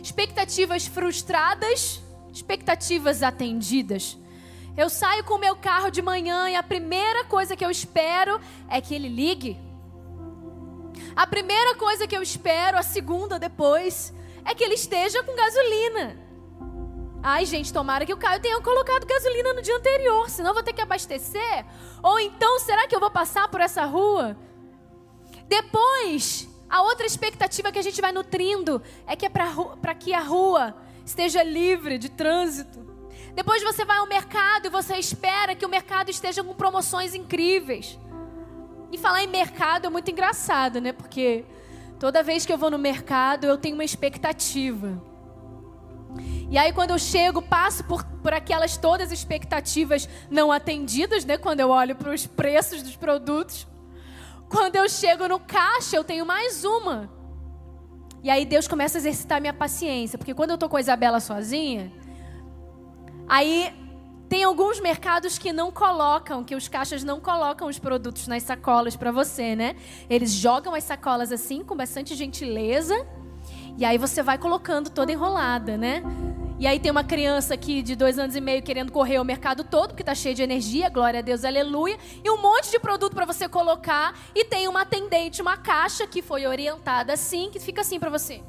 Expectativas frustradas, expectativas atendidas. Eu saio com o meu carro de manhã e a primeira coisa que eu espero é que ele ligue. A primeira coisa que eu espero, a segunda depois, é que ele esteja com gasolina. Ai, gente, tomara que o Caio tenha colocado gasolina no dia anterior, senão eu vou ter que abastecer. Ou então, será que eu vou passar por essa rua? Depois, a outra expectativa que a gente vai nutrindo é que é para que a rua esteja livre de trânsito. Depois você vai ao mercado e você espera que o mercado esteja com promoções incríveis. E falar em mercado é muito engraçado, né? Porque toda vez que eu vou no mercado, eu tenho uma expectativa. E aí, quando eu chego, passo por, por aquelas todas expectativas não atendidas, né? Quando eu olho para os preços dos produtos. Quando eu chego no caixa, eu tenho mais uma. E aí Deus começa a exercitar minha paciência. Porque quando eu tô com a Isabela sozinha, Aí tem alguns mercados que não colocam, que os caixas não colocam os produtos nas sacolas para você, né? Eles jogam as sacolas assim com bastante gentileza e aí você vai colocando toda enrolada, né? E aí tem uma criança aqui de dois anos e meio querendo correr o mercado todo, porque está cheio de energia, glória a Deus, aleluia. E um monte de produto para você colocar. E tem uma atendente, uma caixa que foi orientada assim, que fica assim para você.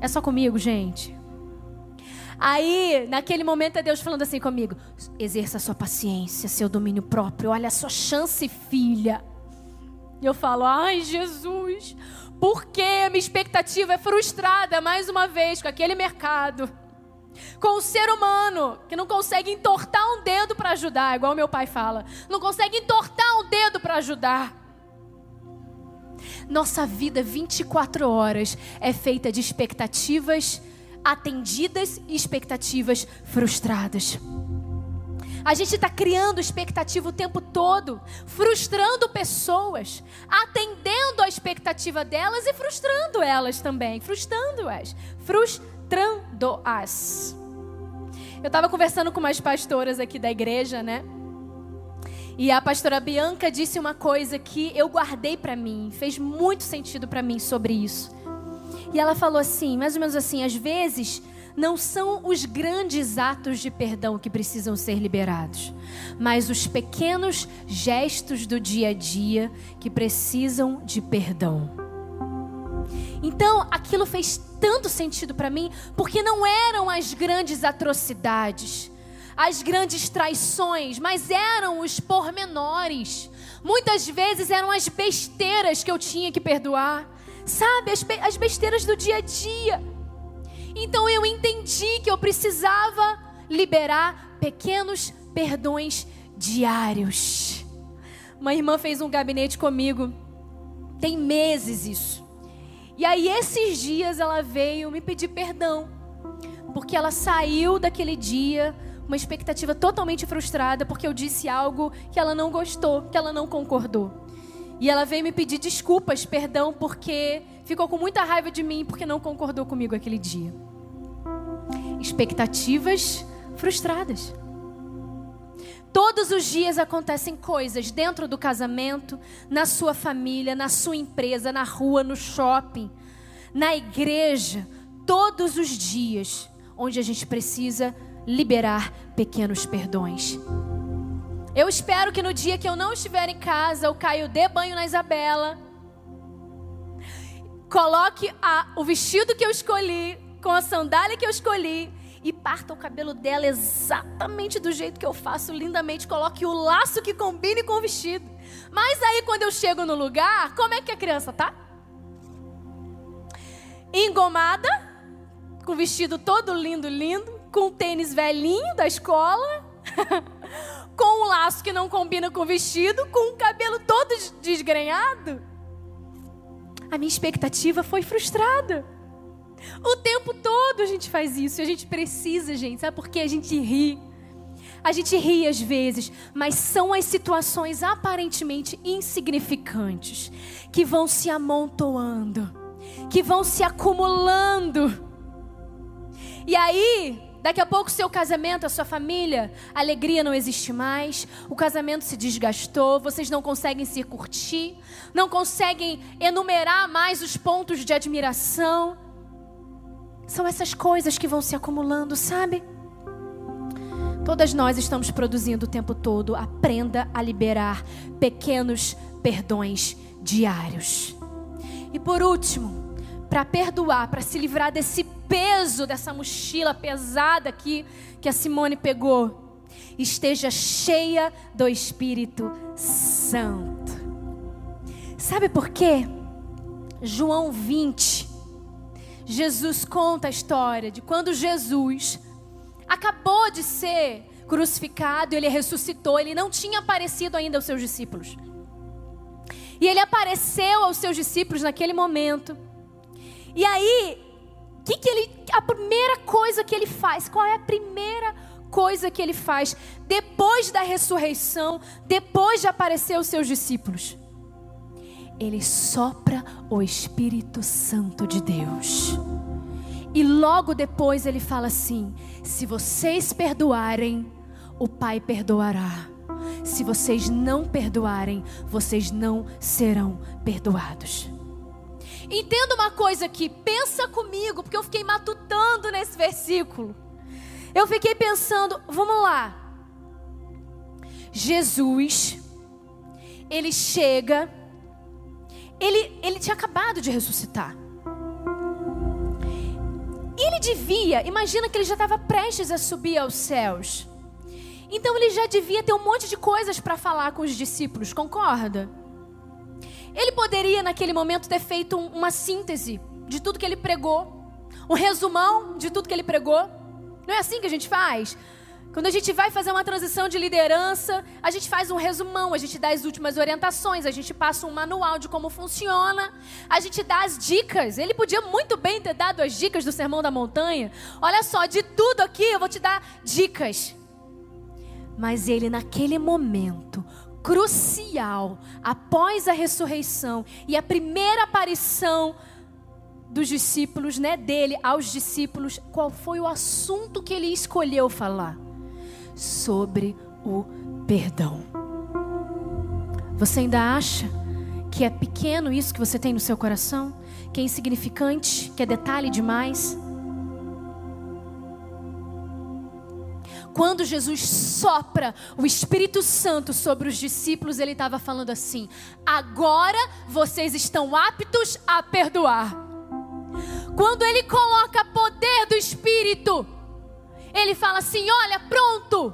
É só comigo, gente? Aí, naquele momento, é Deus falando assim comigo: exerça sua paciência, seu domínio próprio, olha a sua chance, filha. E eu falo: ai, Jesus, por que a minha expectativa é frustrada mais uma vez com aquele mercado? Com o ser humano que não consegue entortar um dedo para ajudar, igual meu pai fala, não consegue entortar um dedo para ajudar. Nossa vida 24 horas é feita de expectativas atendidas e expectativas frustradas. A gente está criando expectativa o tempo todo, frustrando pessoas, atendendo a expectativa delas e frustrando elas também, frustrando-as, frustrando-as. Eu estava conversando com umas pastoras aqui da igreja, né? E a pastora Bianca disse uma coisa que eu guardei para mim, fez muito sentido para mim sobre isso. E ela falou assim, mais ou menos assim: às vezes não são os grandes atos de perdão que precisam ser liberados, mas os pequenos gestos do dia a dia que precisam de perdão. Então, aquilo fez tanto sentido para mim, porque não eram as grandes atrocidades, as grandes traições, mas eram os pormenores. Muitas vezes eram as besteiras que eu tinha que perdoar sabe, as, as besteiras do dia a dia. Então eu entendi que eu precisava liberar pequenos perdões diários. Uma irmã fez um gabinete comigo, tem meses isso. E aí, esses dias, ela veio me pedir perdão, porque ela saiu daquele dia uma expectativa totalmente frustrada, porque eu disse algo que ela não gostou, que ela não concordou. E ela veio me pedir desculpas, perdão, porque ficou com muita raiva de mim porque não concordou comigo aquele dia. Expectativas frustradas. Todos os dias acontecem coisas dentro do casamento, na sua família, na sua empresa, na rua, no shopping, na igreja. Todos os dias onde a gente precisa liberar pequenos perdões. Eu espero que no dia que eu não estiver em casa, o Caio dê banho na Isabela. Coloque a, o vestido que eu escolhi, com a sandália que eu escolhi, e parta o cabelo dela exatamente do jeito que eu faço lindamente, coloque o laço que combine com o vestido. Mas aí quando eu chego no lugar, como é que a criança tá? Engomada, com o vestido todo lindo, lindo, com o tênis velhinho da escola, com um laço que não combina com o vestido, com o cabelo todo desgrenhado. A minha expectativa foi frustrada. O tempo todo a gente faz isso. E a gente precisa, gente. Sabe por quê? A gente ri. A gente ri às vezes, mas são as situações aparentemente insignificantes que vão se amontoando, que vão se acumulando. E aí, daqui a pouco, seu casamento, a sua família, a alegria não existe mais, o casamento se desgastou, vocês não conseguem se curtir, não conseguem enumerar mais os pontos de admiração. São essas coisas que vão se acumulando, sabe? Todas nós estamos produzindo o tempo todo. Aprenda a liberar pequenos perdões diários. E por último, para perdoar, para se livrar desse peso, dessa mochila pesada aqui que a Simone pegou, esteja cheia do Espírito Santo. Sabe por quê? João 20, Jesus conta a história de quando Jesus acabou de ser crucificado, ele ressuscitou, ele não tinha aparecido ainda aos seus discípulos. E ele apareceu aos seus discípulos naquele momento. E aí, que que ele, a primeira coisa que ele faz? Qual é a primeira coisa que ele faz depois da ressurreição, depois de aparecer aos seus discípulos? Ele sopra o Espírito Santo de Deus. E logo depois ele fala assim: se vocês perdoarem, o Pai perdoará. Se vocês não perdoarem, vocês não serão perdoados. Entenda uma coisa aqui, pensa comigo, porque eu fiquei matutando nesse versículo. Eu fiquei pensando, vamos lá. Jesus, ele chega ele, ele tinha acabado de ressuscitar. Ele devia, imagina que ele já estava prestes a subir aos céus. Então ele já devia ter um monte de coisas para falar com os discípulos, concorda? Ele poderia, naquele momento, ter feito uma síntese de tudo que ele pregou, um resumão de tudo que ele pregou. Não é assim que a gente faz? Quando a gente vai fazer uma transição de liderança, a gente faz um resumão, a gente dá as últimas orientações, a gente passa um manual de como funciona, a gente dá as dicas. Ele podia muito bem ter dado as dicas do Sermão da Montanha. Olha só, de tudo aqui eu vou te dar dicas. Mas ele, naquele momento crucial, após a ressurreição e a primeira aparição dos discípulos, né, dele aos discípulos, qual foi o assunto que ele escolheu falar? Sobre o perdão. Você ainda acha que é pequeno isso que você tem no seu coração? Que é insignificante? Que é detalhe demais? Quando Jesus sopra o Espírito Santo sobre os discípulos, ele estava falando assim: agora vocês estão aptos a perdoar. Quando ele coloca poder do Espírito, ele fala assim: olha, pronto,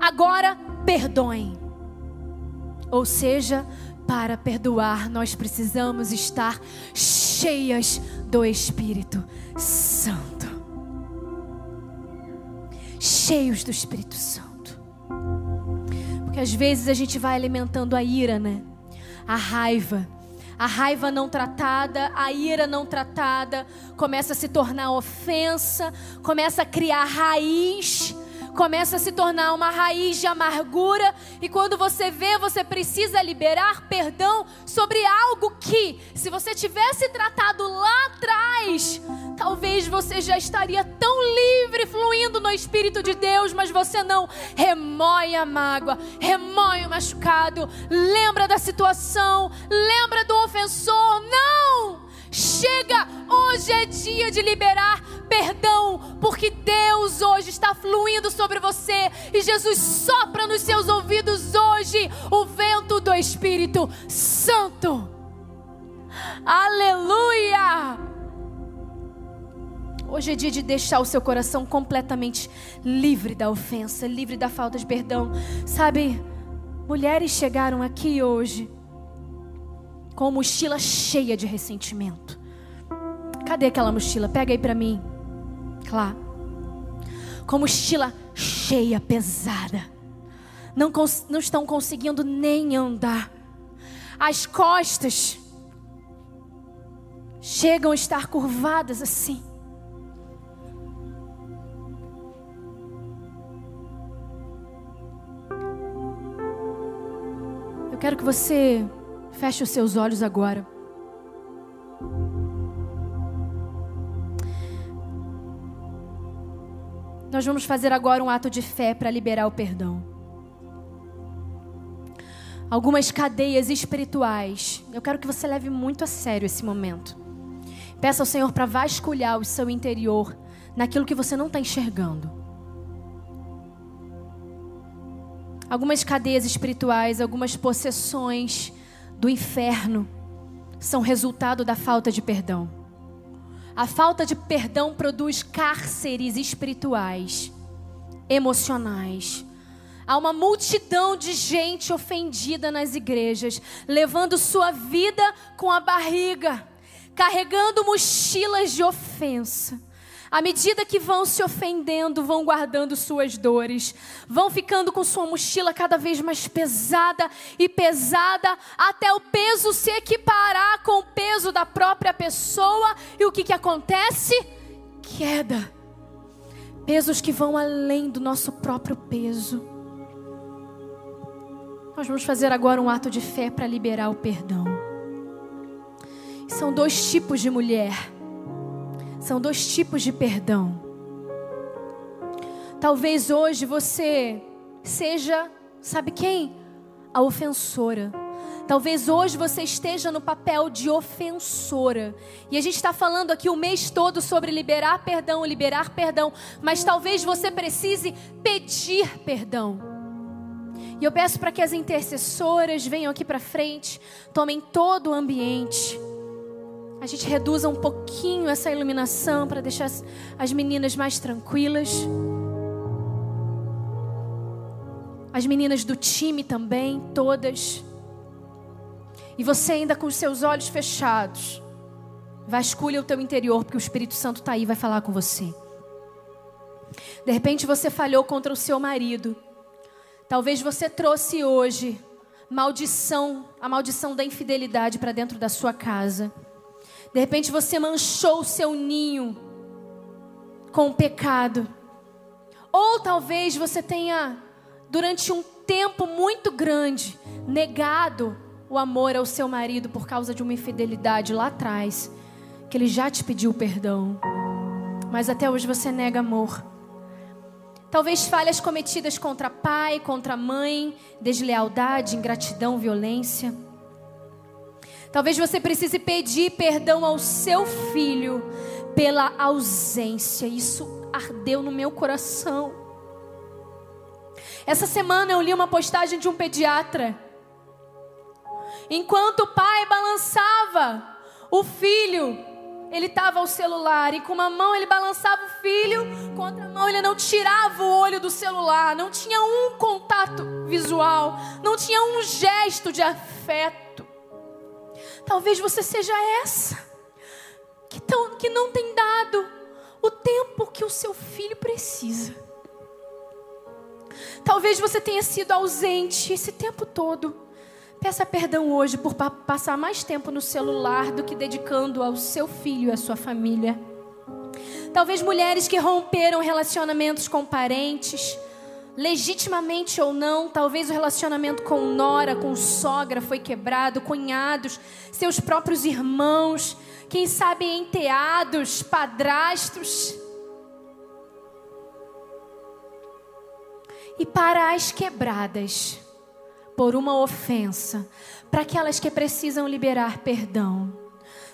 agora perdoem. Ou seja, para perdoar, nós precisamos estar cheias do Espírito Santo. Cheios do Espírito Santo. Porque às vezes a gente vai alimentando a ira, né? A raiva a raiva não tratada, a ira não tratada, começa a se tornar ofensa, começa a criar raiz começa a se tornar uma raiz de amargura, e quando você vê, você precisa liberar perdão sobre algo que, se você tivesse tratado lá atrás, talvez você já estaria tão livre, fluindo no Espírito de Deus, mas você não remoe a mágoa, remoe o machucado, lembra da situação, lembra do ofensor, não! Chega, hoje é dia de liberar perdão, porque Deus hoje está fluindo sobre você e Jesus sopra nos seus ouvidos hoje o vento do Espírito Santo. Aleluia! Hoje é dia de deixar o seu coração completamente livre da ofensa, livre da falta de perdão. Sabe, mulheres chegaram aqui hoje com mochila cheia de ressentimento. Cadê aquela mochila? Pega aí para mim. Claro. Com mochila cheia, pesada. Não, não estão conseguindo nem andar. As costas chegam a estar curvadas assim. Eu quero que você feche os seus olhos agora. Nós vamos fazer agora um ato de fé para liberar o perdão. Algumas cadeias espirituais. Eu quero que você leve muito a sério esse momento. Peça ao Senhor para vasculhar o seu interior naquilo que você não está enxergando. Algumas cadeias espirituais, algumas possessões do inferno são resultado da falta de perdão. A falta de perdão produz cárceres espirituais, emocionais. Há uma multidão de gente ofendida nas igrejas, levando sua vida com a barriga carregando mochilas de ofensa. À medida que vão se ofendendo, vão guardando suas dores, vão ficando com sua mochila cada vez mais pesada e pesada, até o peso se equiparar com o peso da própria pessoa. E o que, que acontece? Queda. Pesos que vão além do nosso próprio peso. Nós vamos fazer agora um ato de fé para liberar o perdão. São dois tipos de mulher. São dois tipos de perdão. Talvez hoje você seja, sabe quem? A ofensora. Talvez hoje você esteja no papel de ofensora. E a gente está falando aqui o mês todo sobre liberar perdão, liberar perdão. Mas talvez você precise pedir perdão. E eu peço para que as intercessoras venham aqui para frente, tomem todo o ambiente a gente reduza um pouquinho essa iluminação para deixar as meninas mais tranquilas. As meninas do time também, todas. E você ainda com os seus olhos fechados, vasculha o teu interior, porque o Espírito Santo está aí vai falar com você. De repente você falhou contra o seu marido. Talvez você trouxe hoje maldição, a maldição da infidelidade para dentro da sua casa. De repente você manchou o seu ninho com o pecado. Ou talvez você tenha, durante um tempo muito grande, negado o amor ao seu marido por causa de uma infidelidade lá atrás, que ele já te pediu perdão, mas até hoje você nega amor. Talvez falhas cometidas contra pai, contra mãe, deslealdade, ingratidão, violência. Talvez você precise pedir perdão ao seu filho pela ausência. Isso ardeu no meu coração. Essa semana eu li uma postagem de um pediatra. Enquanto o pai balançava o filho, ele estava ao celular e com uma mão ele balançava o filho, com outra mão ele não tirava o olho do celular, não tinha um contato visual, não tinha um gesto de afeto. Talvez você seja essa que, tão, que não tem dado o tempo que o seu filho precisa. Talvez você tenha sido ausente esse tempo todo. Peça perdão hoje por passar mais tempo no celular do que dedicando ao seu filho e à sua família. Talvez mulheres que romperam relacionamentos com parentes, legitimamente ou não, talvez o relacionamento com nora, com sogra foi quebrado, cunhados, seus próprios irmãos, quem sabe enteados, padrastos. E para as quebradas por uma ofensa, para aquelas que precisam liberar perdão.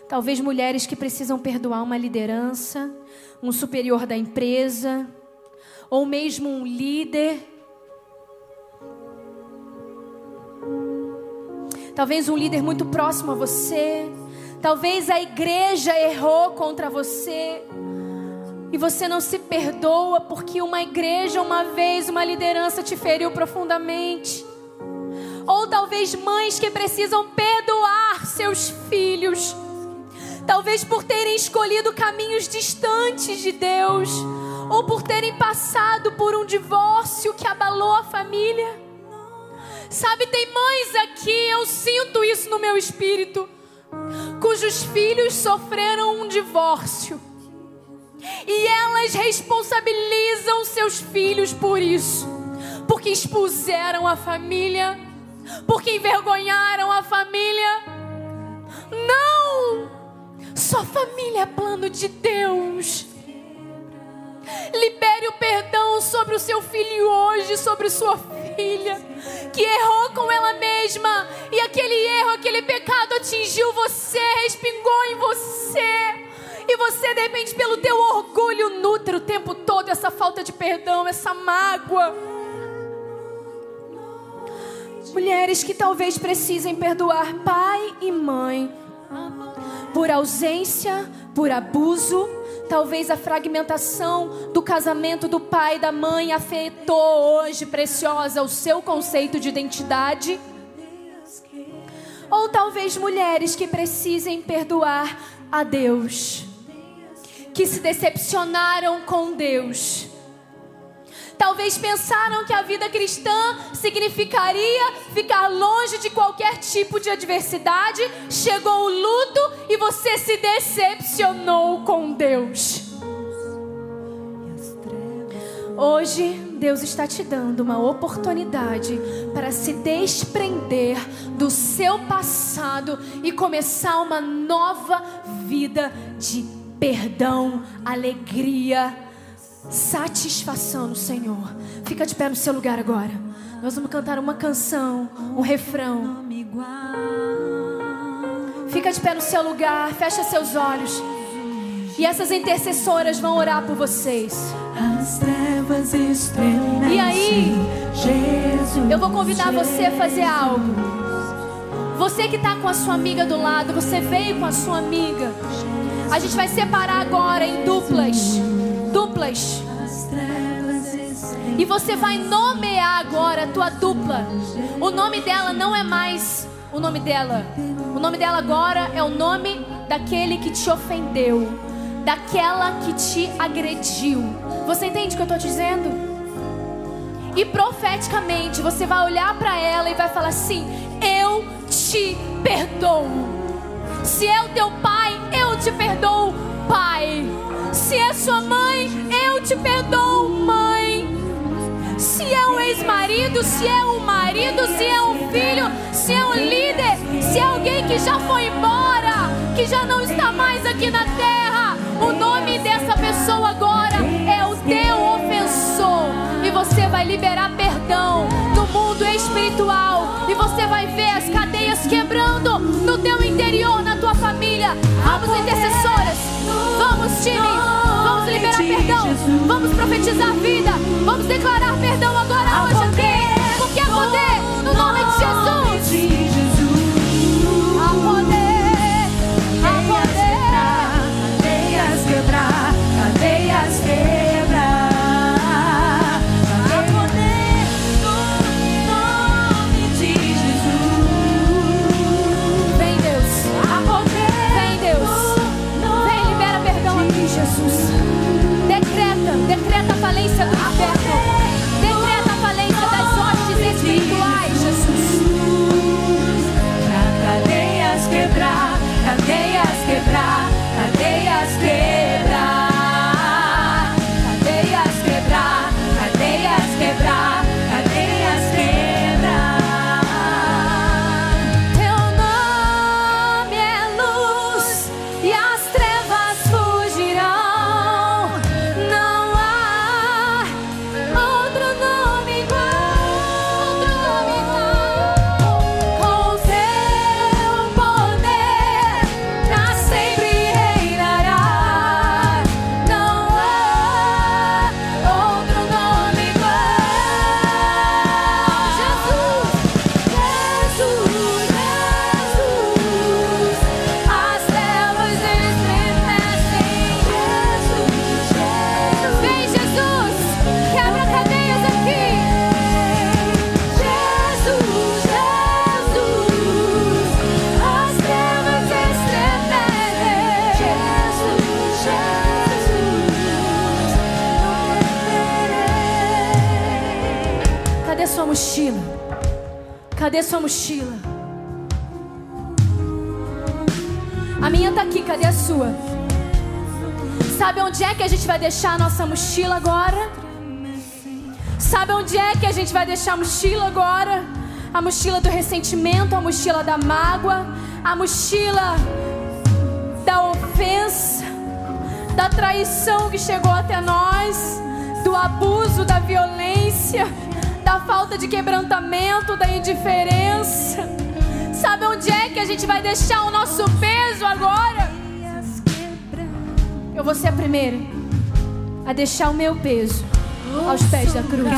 Talvez mulheres que precisam perdoar uma liderança, um superior da empresa, ou mesmo um líder. Talvez um líder muito próximo a você. Talvez a igreja errou contra você. E você não se perdoa porque uma igreja, uma vez, uma liderança te feriu profundamente. Ou talvez mães que precisam perdoar seus filhos. Talvez por terem escolhido caminhos distantes de Deus. Ou por terem passado por um divórcio que abalou a família. Sabe, tem mães aqui, eu sinto isso no meu espírito, cujos filhos sofreram um divórcio e elas responsabilizam seus filhos por isso, porque expuseram a família, porque envergonharam a família. Não! Só família é plano de Deus. Libere o perdão sobre o seu filho hoje, sobre sua filha, que errou com ela mesma e aquele erro, aquele pecado atingiu você, respingou em você. E você, de repente, pelo teu orgulho, nutre o tempo todo essa falta de perdão, essa mágoa. Mulheres que talvez precisem perdoar pai e mãe por ausência, por abuso. Talvez a fragmentação do casamento do pai e da mãe afetou hoje, preciosa, o seu conceito de identidade. Ou talvez mulheres que precisem perdoar a Deus que se decepcionaram com Deus. Talvez pensaram que a vida cristã significaria ficar longe de qualquer tipo de adversidade. Chegou o luto e você se decepcionou com Deus. Hoje, Deus está te dando uma oportunidade para se desprender do seu passado e começar uma nova vida de perdão, alegria, satisfação no Senhor. Fica de pé no seu lugar agora. Nós vamos cantar uma canção, um refrão. Fica de pé no seu lugar, fecha seus olhos. E essas intercessoras vão orar por vocês. As trevas estremecem. E aí, eu vou convidar você a fazer algo. Você que está com a sua amiga do lado, você veio com a sua amiga. A gente vai separar agora em duplas. Duplas. E você vai nomear agora a tua dupla. O nome dela não é mais o nome dela. O nome dela agora é o nome daquele que te ofendeu, daquela que te agrediu. Você entende o que eu estou dizendo? E profeticamente você vai olhar para ela e vai falar assim: Eu te perdoo. Se é o teu pai, eu te perdoo, pai. Se é sua mãe, eu te perdoo, mãe. Se é um ex-marido, se é um marido, se é um filho, se é um líder, se é alguém que já foi embora, que já não está mais aqui na terra, o nome dessa pessoa agora é o teu ofensor. E você vai liberar perdão no mundo espiritual. E você vai ver as cadeias quebrando no teu interior, na tua família. Vamos, intercessoras. Vamos, time. Vamos liberar perdão. Vamos profetizar vida. Vamos declarar perdão agora hoje aqui. Porque é poder no nome de Jesus. Sua mochila? A minha tá aqui, cadê a sua? Sabe onde é que a gente vai deixar a nossa mochila agora? Sabe onde é que a gente vai deixar a mochila agora? A mochila do ressentimento, a mochila da mágoa, a mochila da ofensa, da traição que chegou até nós, do abuso, da violência, falta de quebrantamento, da indiferença. Sabe onde é que a gente vai deixar o nosso peso agora? Eu vou ser a primeira a deixar o meu peso aos pés da cruz.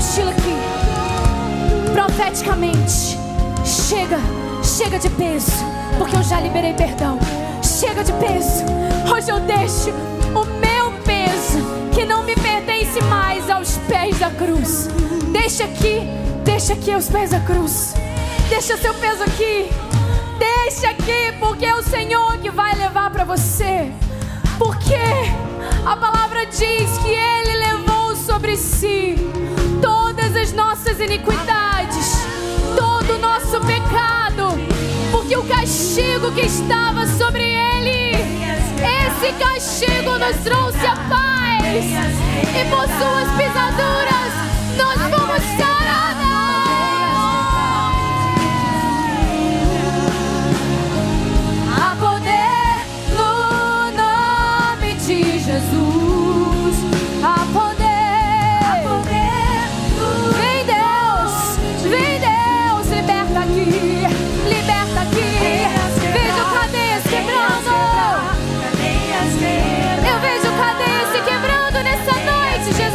Deixa a sua mochila aqui. Profeticamente. Chega. Chega de peso. Porque eu já liberei perdão. Chega de peso. Hoje eu deixo o meu peso que não me pertence mais aos pés da cruz. Deixa aqui. Deixa aqui aos pés da cruz. Deixa seu peso aqui. Deixa aqui, porque é o Senhor que vai levar para você. Porque a palavra diz que Ele levou sobre si todas as nossas iniquidades, todo o nosso pecado, porque o castigo que estava sobre Ele, esse castigo nos trouxe a paz, e por Suas pisaduras nós fomos sarados.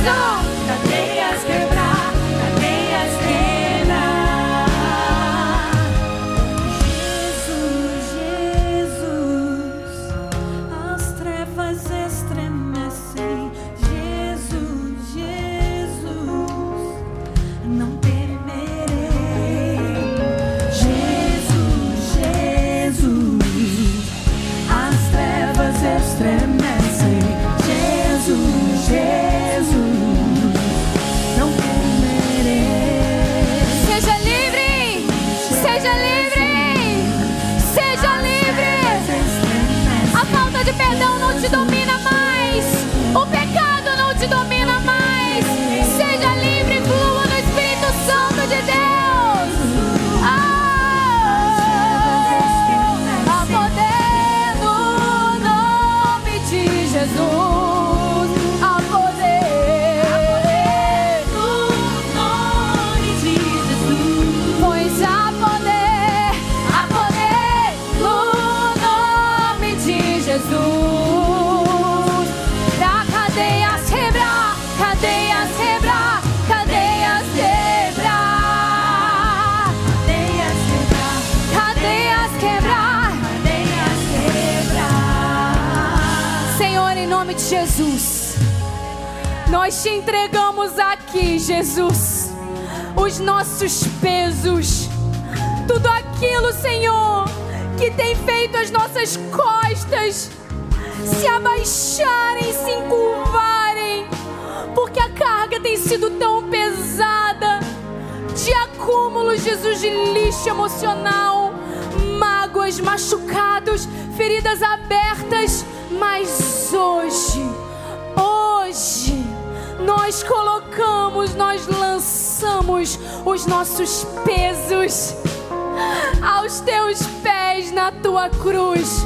Noite, nós te entregamos aqui, Jesus, os nossos pesos, tudo aquilo, Senhor, que tem feito as nossas costas se abaixarem, se encurvarem, porque a carga tem sido tão pesada de acúmulos, Jesus, de lixo emocional, mágoas, machucados, feridas abertas. Mas hoje, hoje, nós colocamos, nós lançamos os nossos pesos aos teus pés na tua cruz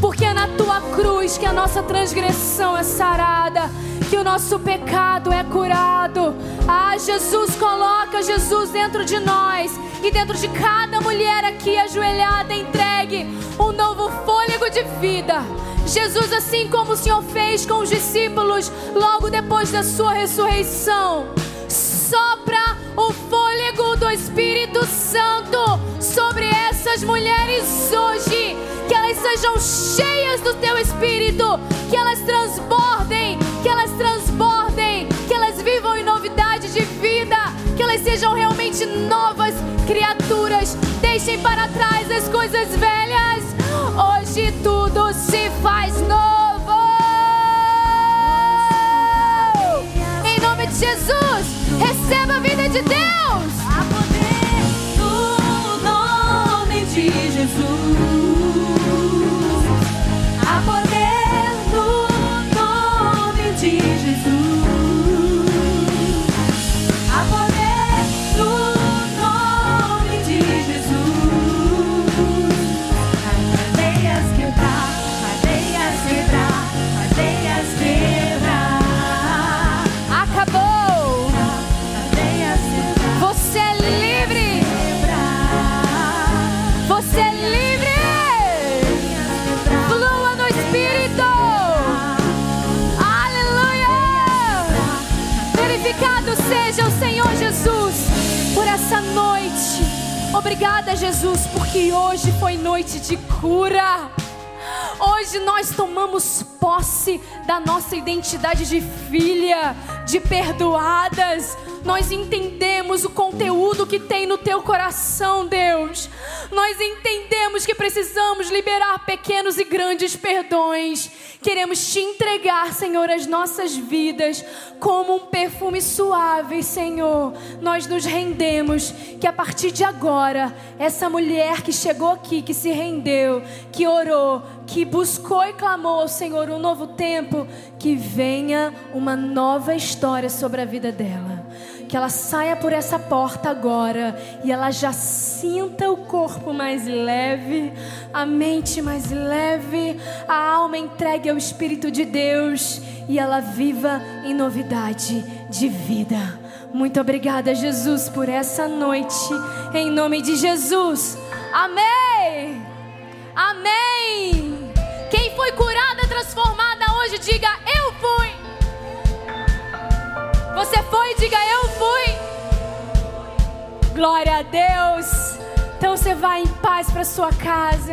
porque é na tua cruz que a nossa transgressão é sarada, que o nosso pecado é curado. Ah, Jesus, coloca Jesus dentro de nós e dentro de cada mulher aqui ajoelhada, entregue um novo fôlego de vida. Jesus, assim como o Senhor fez com os discípulos logo depois da sua ressurreição, sopra o fôlego do Espírito Santo sobre essas mulheres hoje, que elas sejam cheias do teu Espírito, que elas transbordem, que elas transbordem, que elas vivam em novidade de vida, que elas sejam realmente novas criaturas, deixem para trás as coisas velhas. Hoje tudo se faz novo. Em nome de Jesus, receba a vida de Deus. A poder no nome de Jesus. Noite. Obrigada, Jesus, porque hoje foi noite de cura. Hoje nós tomamos posse da nossa identidade de filha, de perdoadas. Nós entendemos o conteúdo que tem no teu coração, Deus. Nós entendemos que precisamos liberar pequenos e grandes perdões. Queremos te entregar, Senhor, as nossas vidas como um perfume suave, Senhor. Nós nos rendemos que a partir de agora, essa mulher que chegou aqui, que se rendeu, que orou, que buscou e clamou ao Senhor um novo tempo, que venha uma nova história sobre a vida dela. Que ela saia por essa porta agora e ela já sinta o corpo mais leve, a mente mais leve, a alma entregue ao Espírito de Deus e ela viva em novidade de vida. Muito obrigada, Jesus, por essa noite. Em nome de Jesus. Amém. Amém. Quem foi curada, transformada hoje, diga eu fui. Você foi, diga eu fui. Glória a Deus. Então você vai em paz para sua casa.